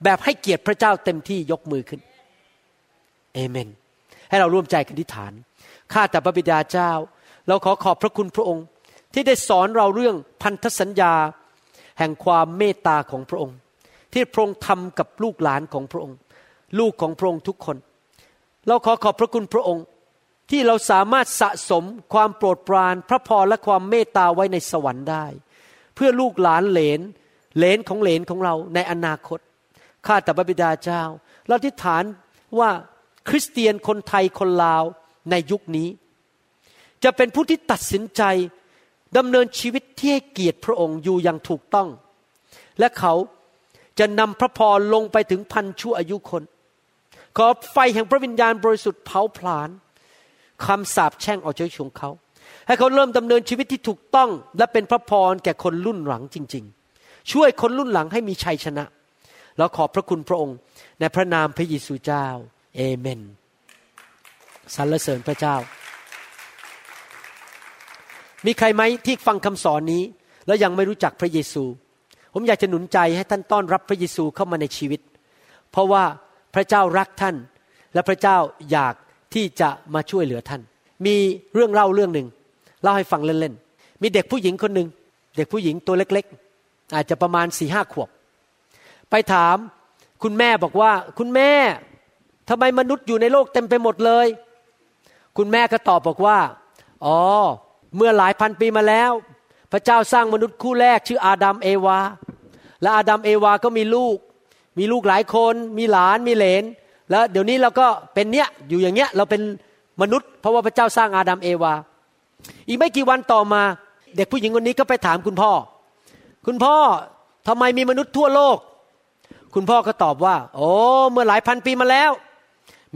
แบบให้เกียรติพระเจ้าเต็มที่ยกมือขึ้น เอเมน ให้เราร่วมใจกันทิฐาน ข้าแต่พระบิดาเจ้า เราขอขอบพระคุณพระองค์ ที่ได้สอนเราเรื่องพันธสัญญา แห่งความเมตตาของพระองค์ ที่พระองค์ทำกับลูกหลานของพระองค์ ลูกของพระองค์ทุกคน เราขอขอบพระคุณพระองค์ที่เราสามารถสะสมความโปรดปราน พระพรและความเมตตาไว้ในสวรรค์ได้ เพื่อลูกหลานเหลนเหลนของเหลนของเราในอนาคตข้าแต่พระบิดาเจ้า เราทิฏฐานว่าคริสเตียนคนไทยคนลาวในยุคนี้ จะเป็นผู้ที่ตัดสินใจดำเนินชีวิตที่ให้เกียรติพระองค์อยู่อย่างถูกต้อง และเขาจะนำพระพรลงไปถึงพันชั่วอายุคน ขอไฟแห่งพระวิญญาณบริสุทธิ์เผาผลาญคำสาปแช่งออกจากชีวิตของเขา ให้เขาเริ่มดำเนินชีวิตที่ถูกต้อง และเป็นพระพรแก่คนรุ่นหลังจริง ๆ ช่วยคนรุ่นหลังให้มีชัยชนะแล้วขอบพระคุณพระองค์ ในพระนามพระเยซูเจ้า เอเมนสรรเสริญพระเจ้า มีใครไหมที่ฟังคำสอนนี้ แล้วยังไม่รู้จักพระเยซู ผมอยากจะหนุนใจให้ท่านต้อนรับพระเยซูเข้ามาในชีวิต เพราะว่า พระเจ้ารักท่าน และพระเจ้าอยากที่จะมาช่วยเหลือท่าน มีเรื่องเล่าเรื่องหนึ่งเล่าให้ฟังเล่นๆ มีเด็กผู้หญิงคนหนึ่งเด็กผู้หญิงตัวเล็กๆ อาจจะประมาณสี่ห้าขวบ ไปถามคุณแม่บอกว่าคุณแม่ทำไมมนุษย์อยู่ในโลกเต็มไปหมดเลย คุณแม่ก็ตอบบอกว่า อ๋อ เมื่อหลายพันปีมาแล้ว พระเจ้าสร้างมนุษย์คู่แรกชื่ออาดัมเอวา และอาดัมเอวาก็มีลูก มีลูกหลายคนมีหลานมีเหลน แล้วเดี๋ยวนี้เราก็เป็นเนี้ยอยู่อย่างเงี้ยเราเป็นมนุษย์เพราะว่าพระเจ้าสร้างอาดัมเอวา อีกไม่กี่วันต่อมา เด็กผู้หญิงคนนี้ก็ไปถามคุณพ่อ คุณพ่อทำไมมีมนุษย์ทั่วโลก คุณพ่อก็ตอบว่า โอ้เมื่อหลายพันปีมาแล้ว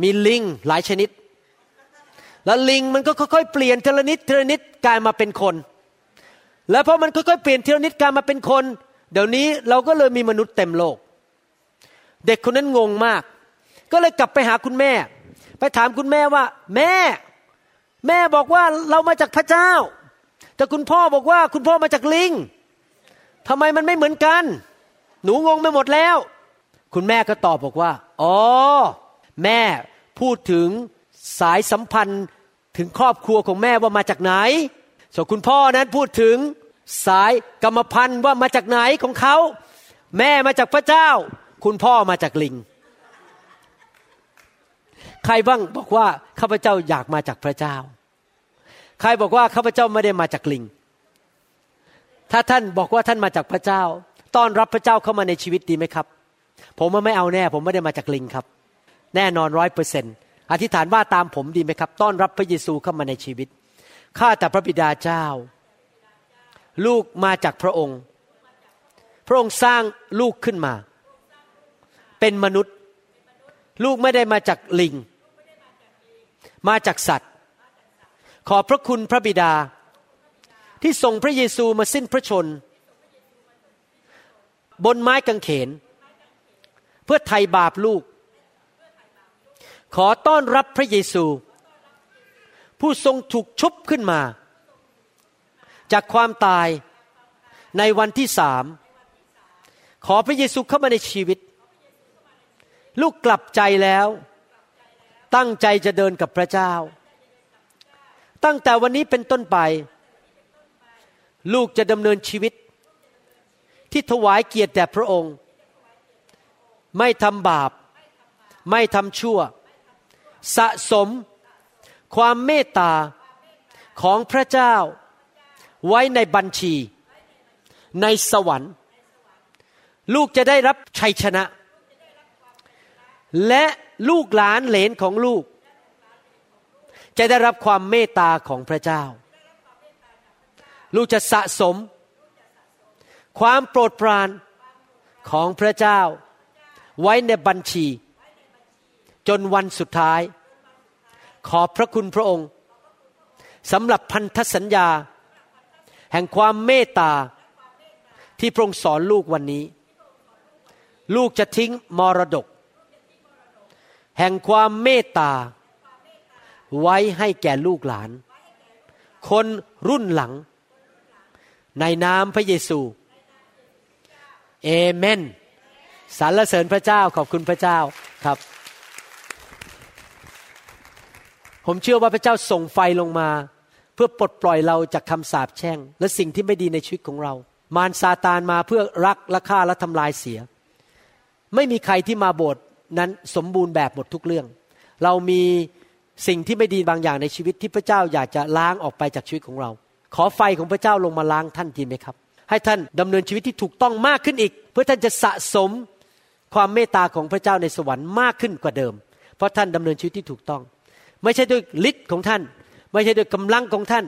มีลิงหลายชนิด แล้วลิงมันก็ค่อยๆเปลี่ยนทีละนิดทีละนิดกลายมาเป็นคน แล้วพอมันค่อยๆเปลี่ยนทีละนิดกลายมาเป็นคน เดี๋ยวนี้เราก็เลยมีมนุษย์เต็มโลก เด็กคนนั้นงงมาก ก็เลยกลับไปหาคุณแม่ ไปถามคุณแม่ว่า แม่ แม่บอกว่าเรามาจากพระเจ้า แต่คุณพ่อบอกว่าคุณพ่อมาจากลิงทำไมมันไม่เหมือนกัน หนูงงไปหมดแล้ว คุณแม่ก็ตอบบอกว่าอ๋อแม่พูดถึงสายสัมพันธ์ถึงครอบครัวของแม่ว่ามาจากไหน ส่วนคุณพ่อนั้นพูดถึงสายกรรมพันธุ์ว่ามาจากไหนของเขา แม่มาจากพระเจ้า คุณพ่อมาจากลิง ใครบ้างบอกว่าข้าพเจ้าอยากมาจากพระเจ้า ใครบอกว่าข้าพเจ้าไม่ได้มาจากลิง ถ้าท่านบอกว่าท่านมาจากพระเจ้า ต้อนรับพระเจ้าเข้ามาในชีวิตดีไหมครับ ผมว่ไม่เอาแน่ ผมไม่ได้มาจากลิงครับ แน่นอนร้อยเปอร์เซนอธิษฐานว่าตามผมดีไหมครับ ต้อนรับพระเยซูเข้ามาในชีวิต ข้าแต่พระบิดาเจ้า ลูกมาจากพระองค์ พระองค์สร้างลูกขึ้นมา เป็นมนุษย์ ลูกไม่ได้มาจากลิง มาจากสัตว์ ขอพระคุณพระบิดา ที่ส่งพระเยซูมาสิ้นพระชน บนไม้กางเขน เพื่อไถ่บาปลูก ขอต้อนรับพระเยซู ผู้ทรงถูกชุบขึ้นมา จากความตายในวันที่สามขอพระเยซูเข้ามาในชีวิต ลูกกลับใจแล้ว ตั้งใจจะเดินกับพระเจ้า ตั้งแต่วันนี้เป็นต้นไป ลูกจะดำเนินชีวิต ที่ถวายเกียรติแด่พระองค์ ไม่ทำบาป ไม่ทำชั่ว สะสม ความเมตตาของพระเจ้า ไว้ในบัญชี ในสวรรค์ ลูกจะได้รับชัยชนะ และลูกหลานเหลนของลูก จะได้รับความเมตตาของพระเจ้า ลูกจะสะสม ความโปรดปรานของพระเจ้า ไว้ในบัญชี จนวันสุดท้าย ขอบพระคุณพระองค์สำหรับพันธสัญญา แห่งความเมตตาที่พระองค์สอนลูกวันนี้ ลูกจะทิ้งมรดก แห่งความเมตตา ไว้ให้แก่ลูกหลาน คนรุ่นหลัง ในนามพระเยซูเอเมนสรรเสริญพระเจ้าขอบคุณพระเจ้าครับ ผมเชื่อว่าพระเจ้าส่งไฟลงมา เพื่อปลดปล่อยเราจากคำสาปแช่ง และสิ่งที่ไม่ดีในชีวิตของเรา มารซาตานมาเพื่อรักและฆ่าและทำลายเสีย ไม่มีใครที่มาโบสถ์ นั้นสมบูรณ์แบบหมดทุกเรื่อง เรามีสิ่งที่ไม่ดีบางอย่างในชีวิตที่พระเจ้าอยากจะล้างออกไปจากชีวิตของเรา ขอไฟของพระเจ้าลงมาล้างท่านดีไหมครับ ให้ท่านดำเนินชีวิตที่ถูกต้องมากขึ้นอีก เพื่อท่านจะสะสมความเมตตาของพระเจ้าในสวรรค์มากขึ้นกว่าเดิม เพราะท่านดำเนินชีวิตที่ถูกต้อง ไม่ใช่ด้วยฤทธิ์ของท่าน ไม่ใช่ด้วยกำลังของท่าน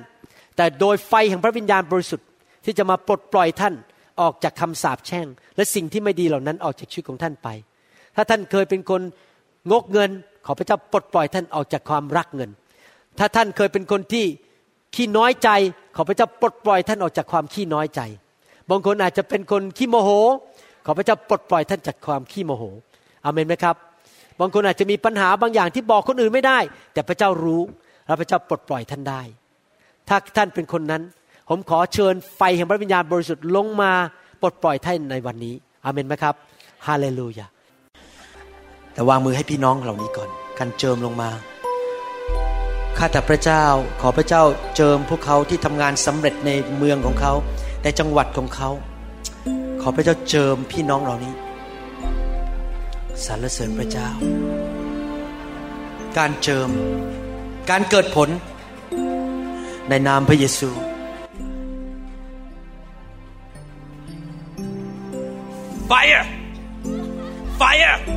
แต่โดยไฟแห่งพระวิญญาณบริสุทธิ์ ที่จะมาปลดปล่อยท่านออกจากคำสาปแช่ง และสิ่งที่ไม่ดีเหล่านั้นออกจากชีวิตของท่านไป ถ้าท่านเคยเป็นคนงกเงิน ขอพระเจ้าปลดปล่อยท่านออกจากความรักเงิน ถ้าท่านเคยเป็นคนที่ขี้น้อยใจ ขอพระเจ้าปลดปล่อยท่านออกจากความขี้น้อยใจ บางคนอาจจะเป็นคนขี้โมโห ขอพระเจ้าปลดปล่อยท่านจากความขี้โมโหอเมนไหมครับ บางคนอาจจะมีปัญหาบางอย่างที่บอกคนอื่นไม่ได้ แต่พระเจ้ารู้และพระเจ้าปลดปล่อยท่านได้ ถ้าท่านเป็นคนนั้น ผมขอเชิญไฟแห่งพระวิญญาณบริสุทธิ์ลงมาปลดปล่อยท่านในวันนี้อเมนไหมครับ ฮาเลลูยา แต่วางมือให้พี่น้องเหล่านี้ก่อนกันเจิมลงมาข้าแต่พระเจ้าขอพระเจ้าเจิมพวกเขาที่ทำงานสำเร็จในเมืองของเขาในจังหวัดของเขา ขอพระเจ้าเจิมพี่น้องเหล่านี้สรรเสริญพระเจ้า การเจิม การเกิดผล ในนามพระเยซู Fire! Fire!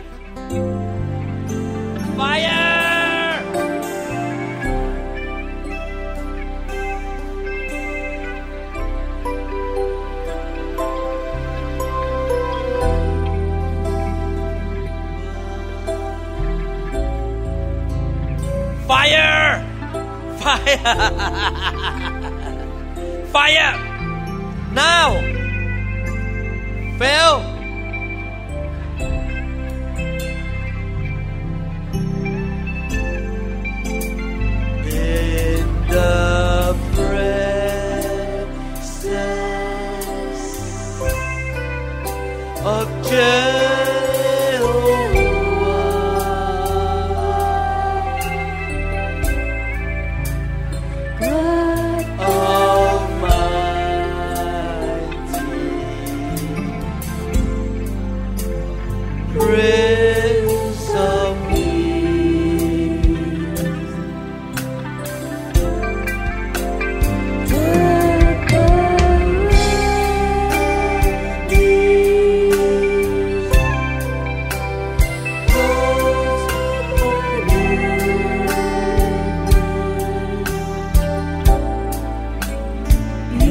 Fire! Fire! Fire! (laughs) Fire! Now! Phil! The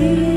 you.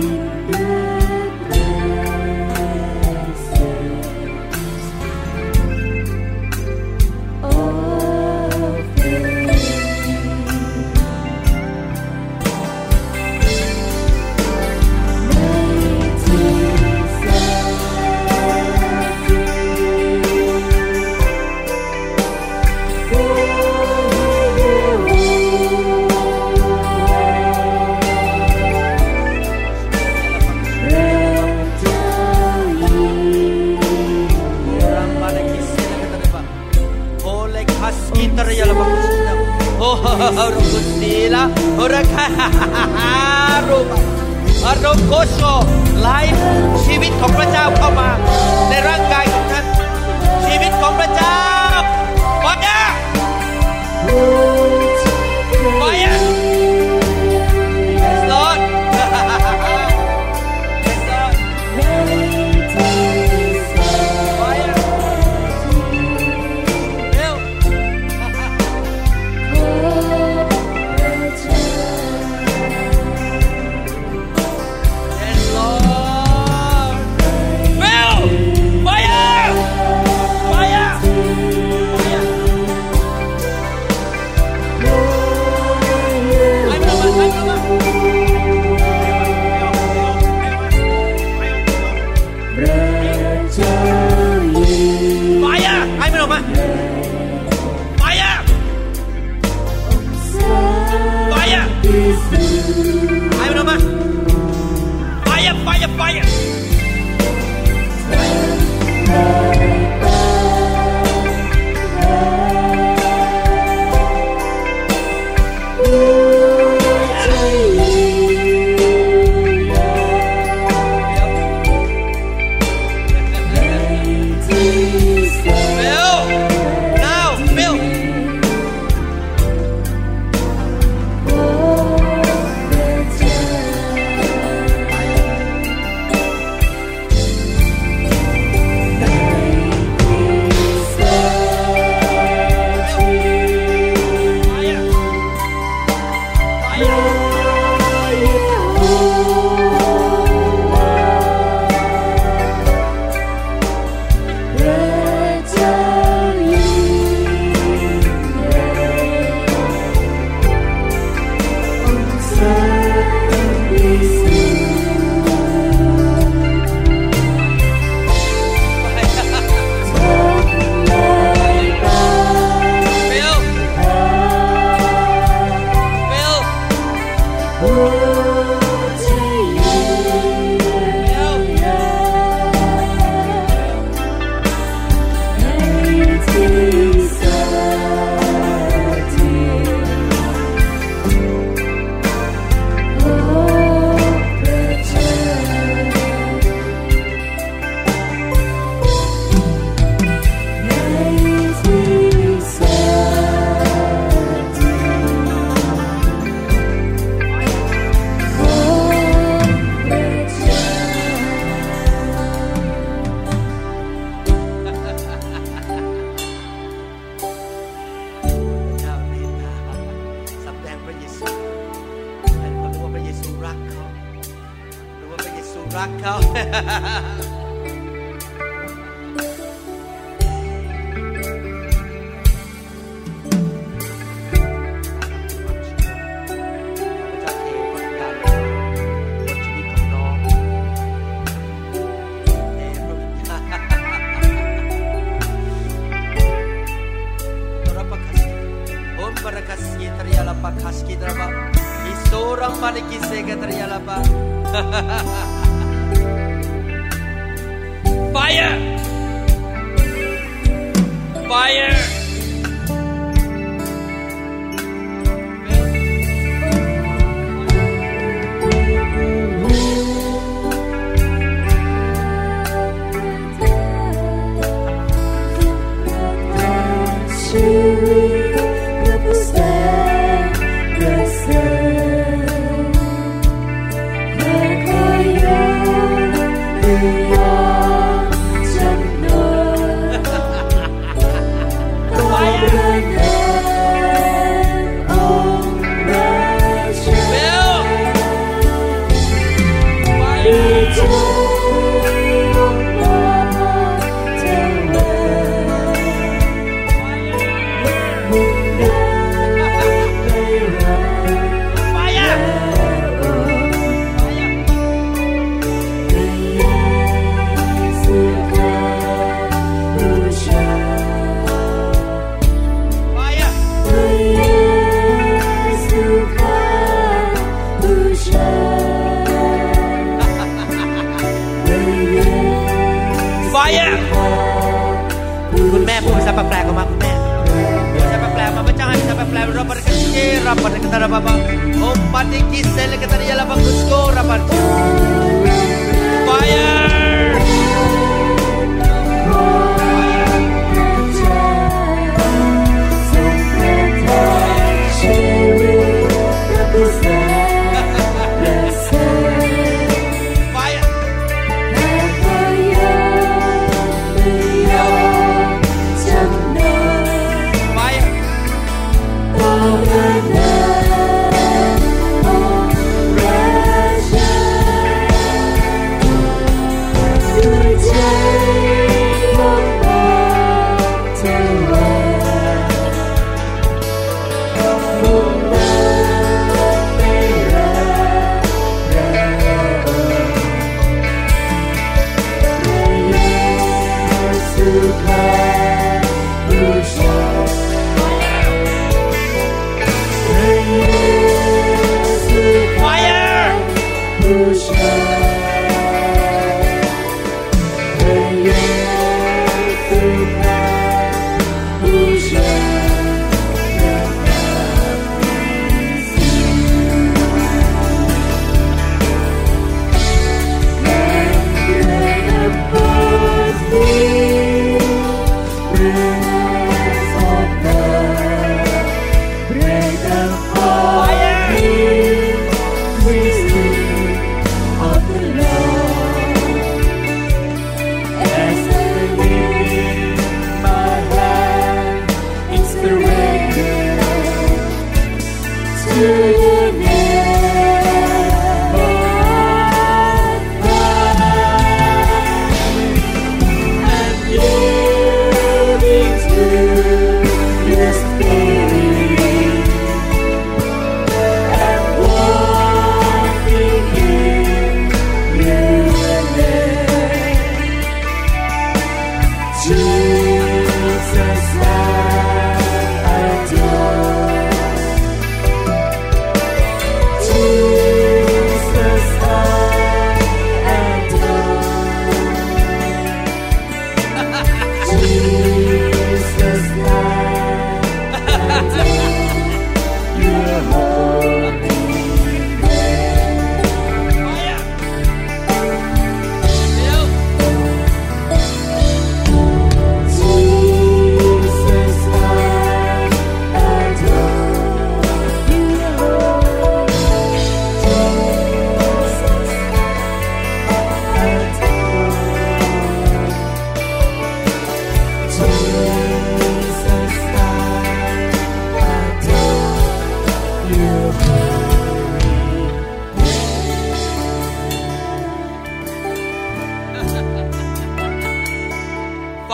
Fire!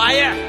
大爷。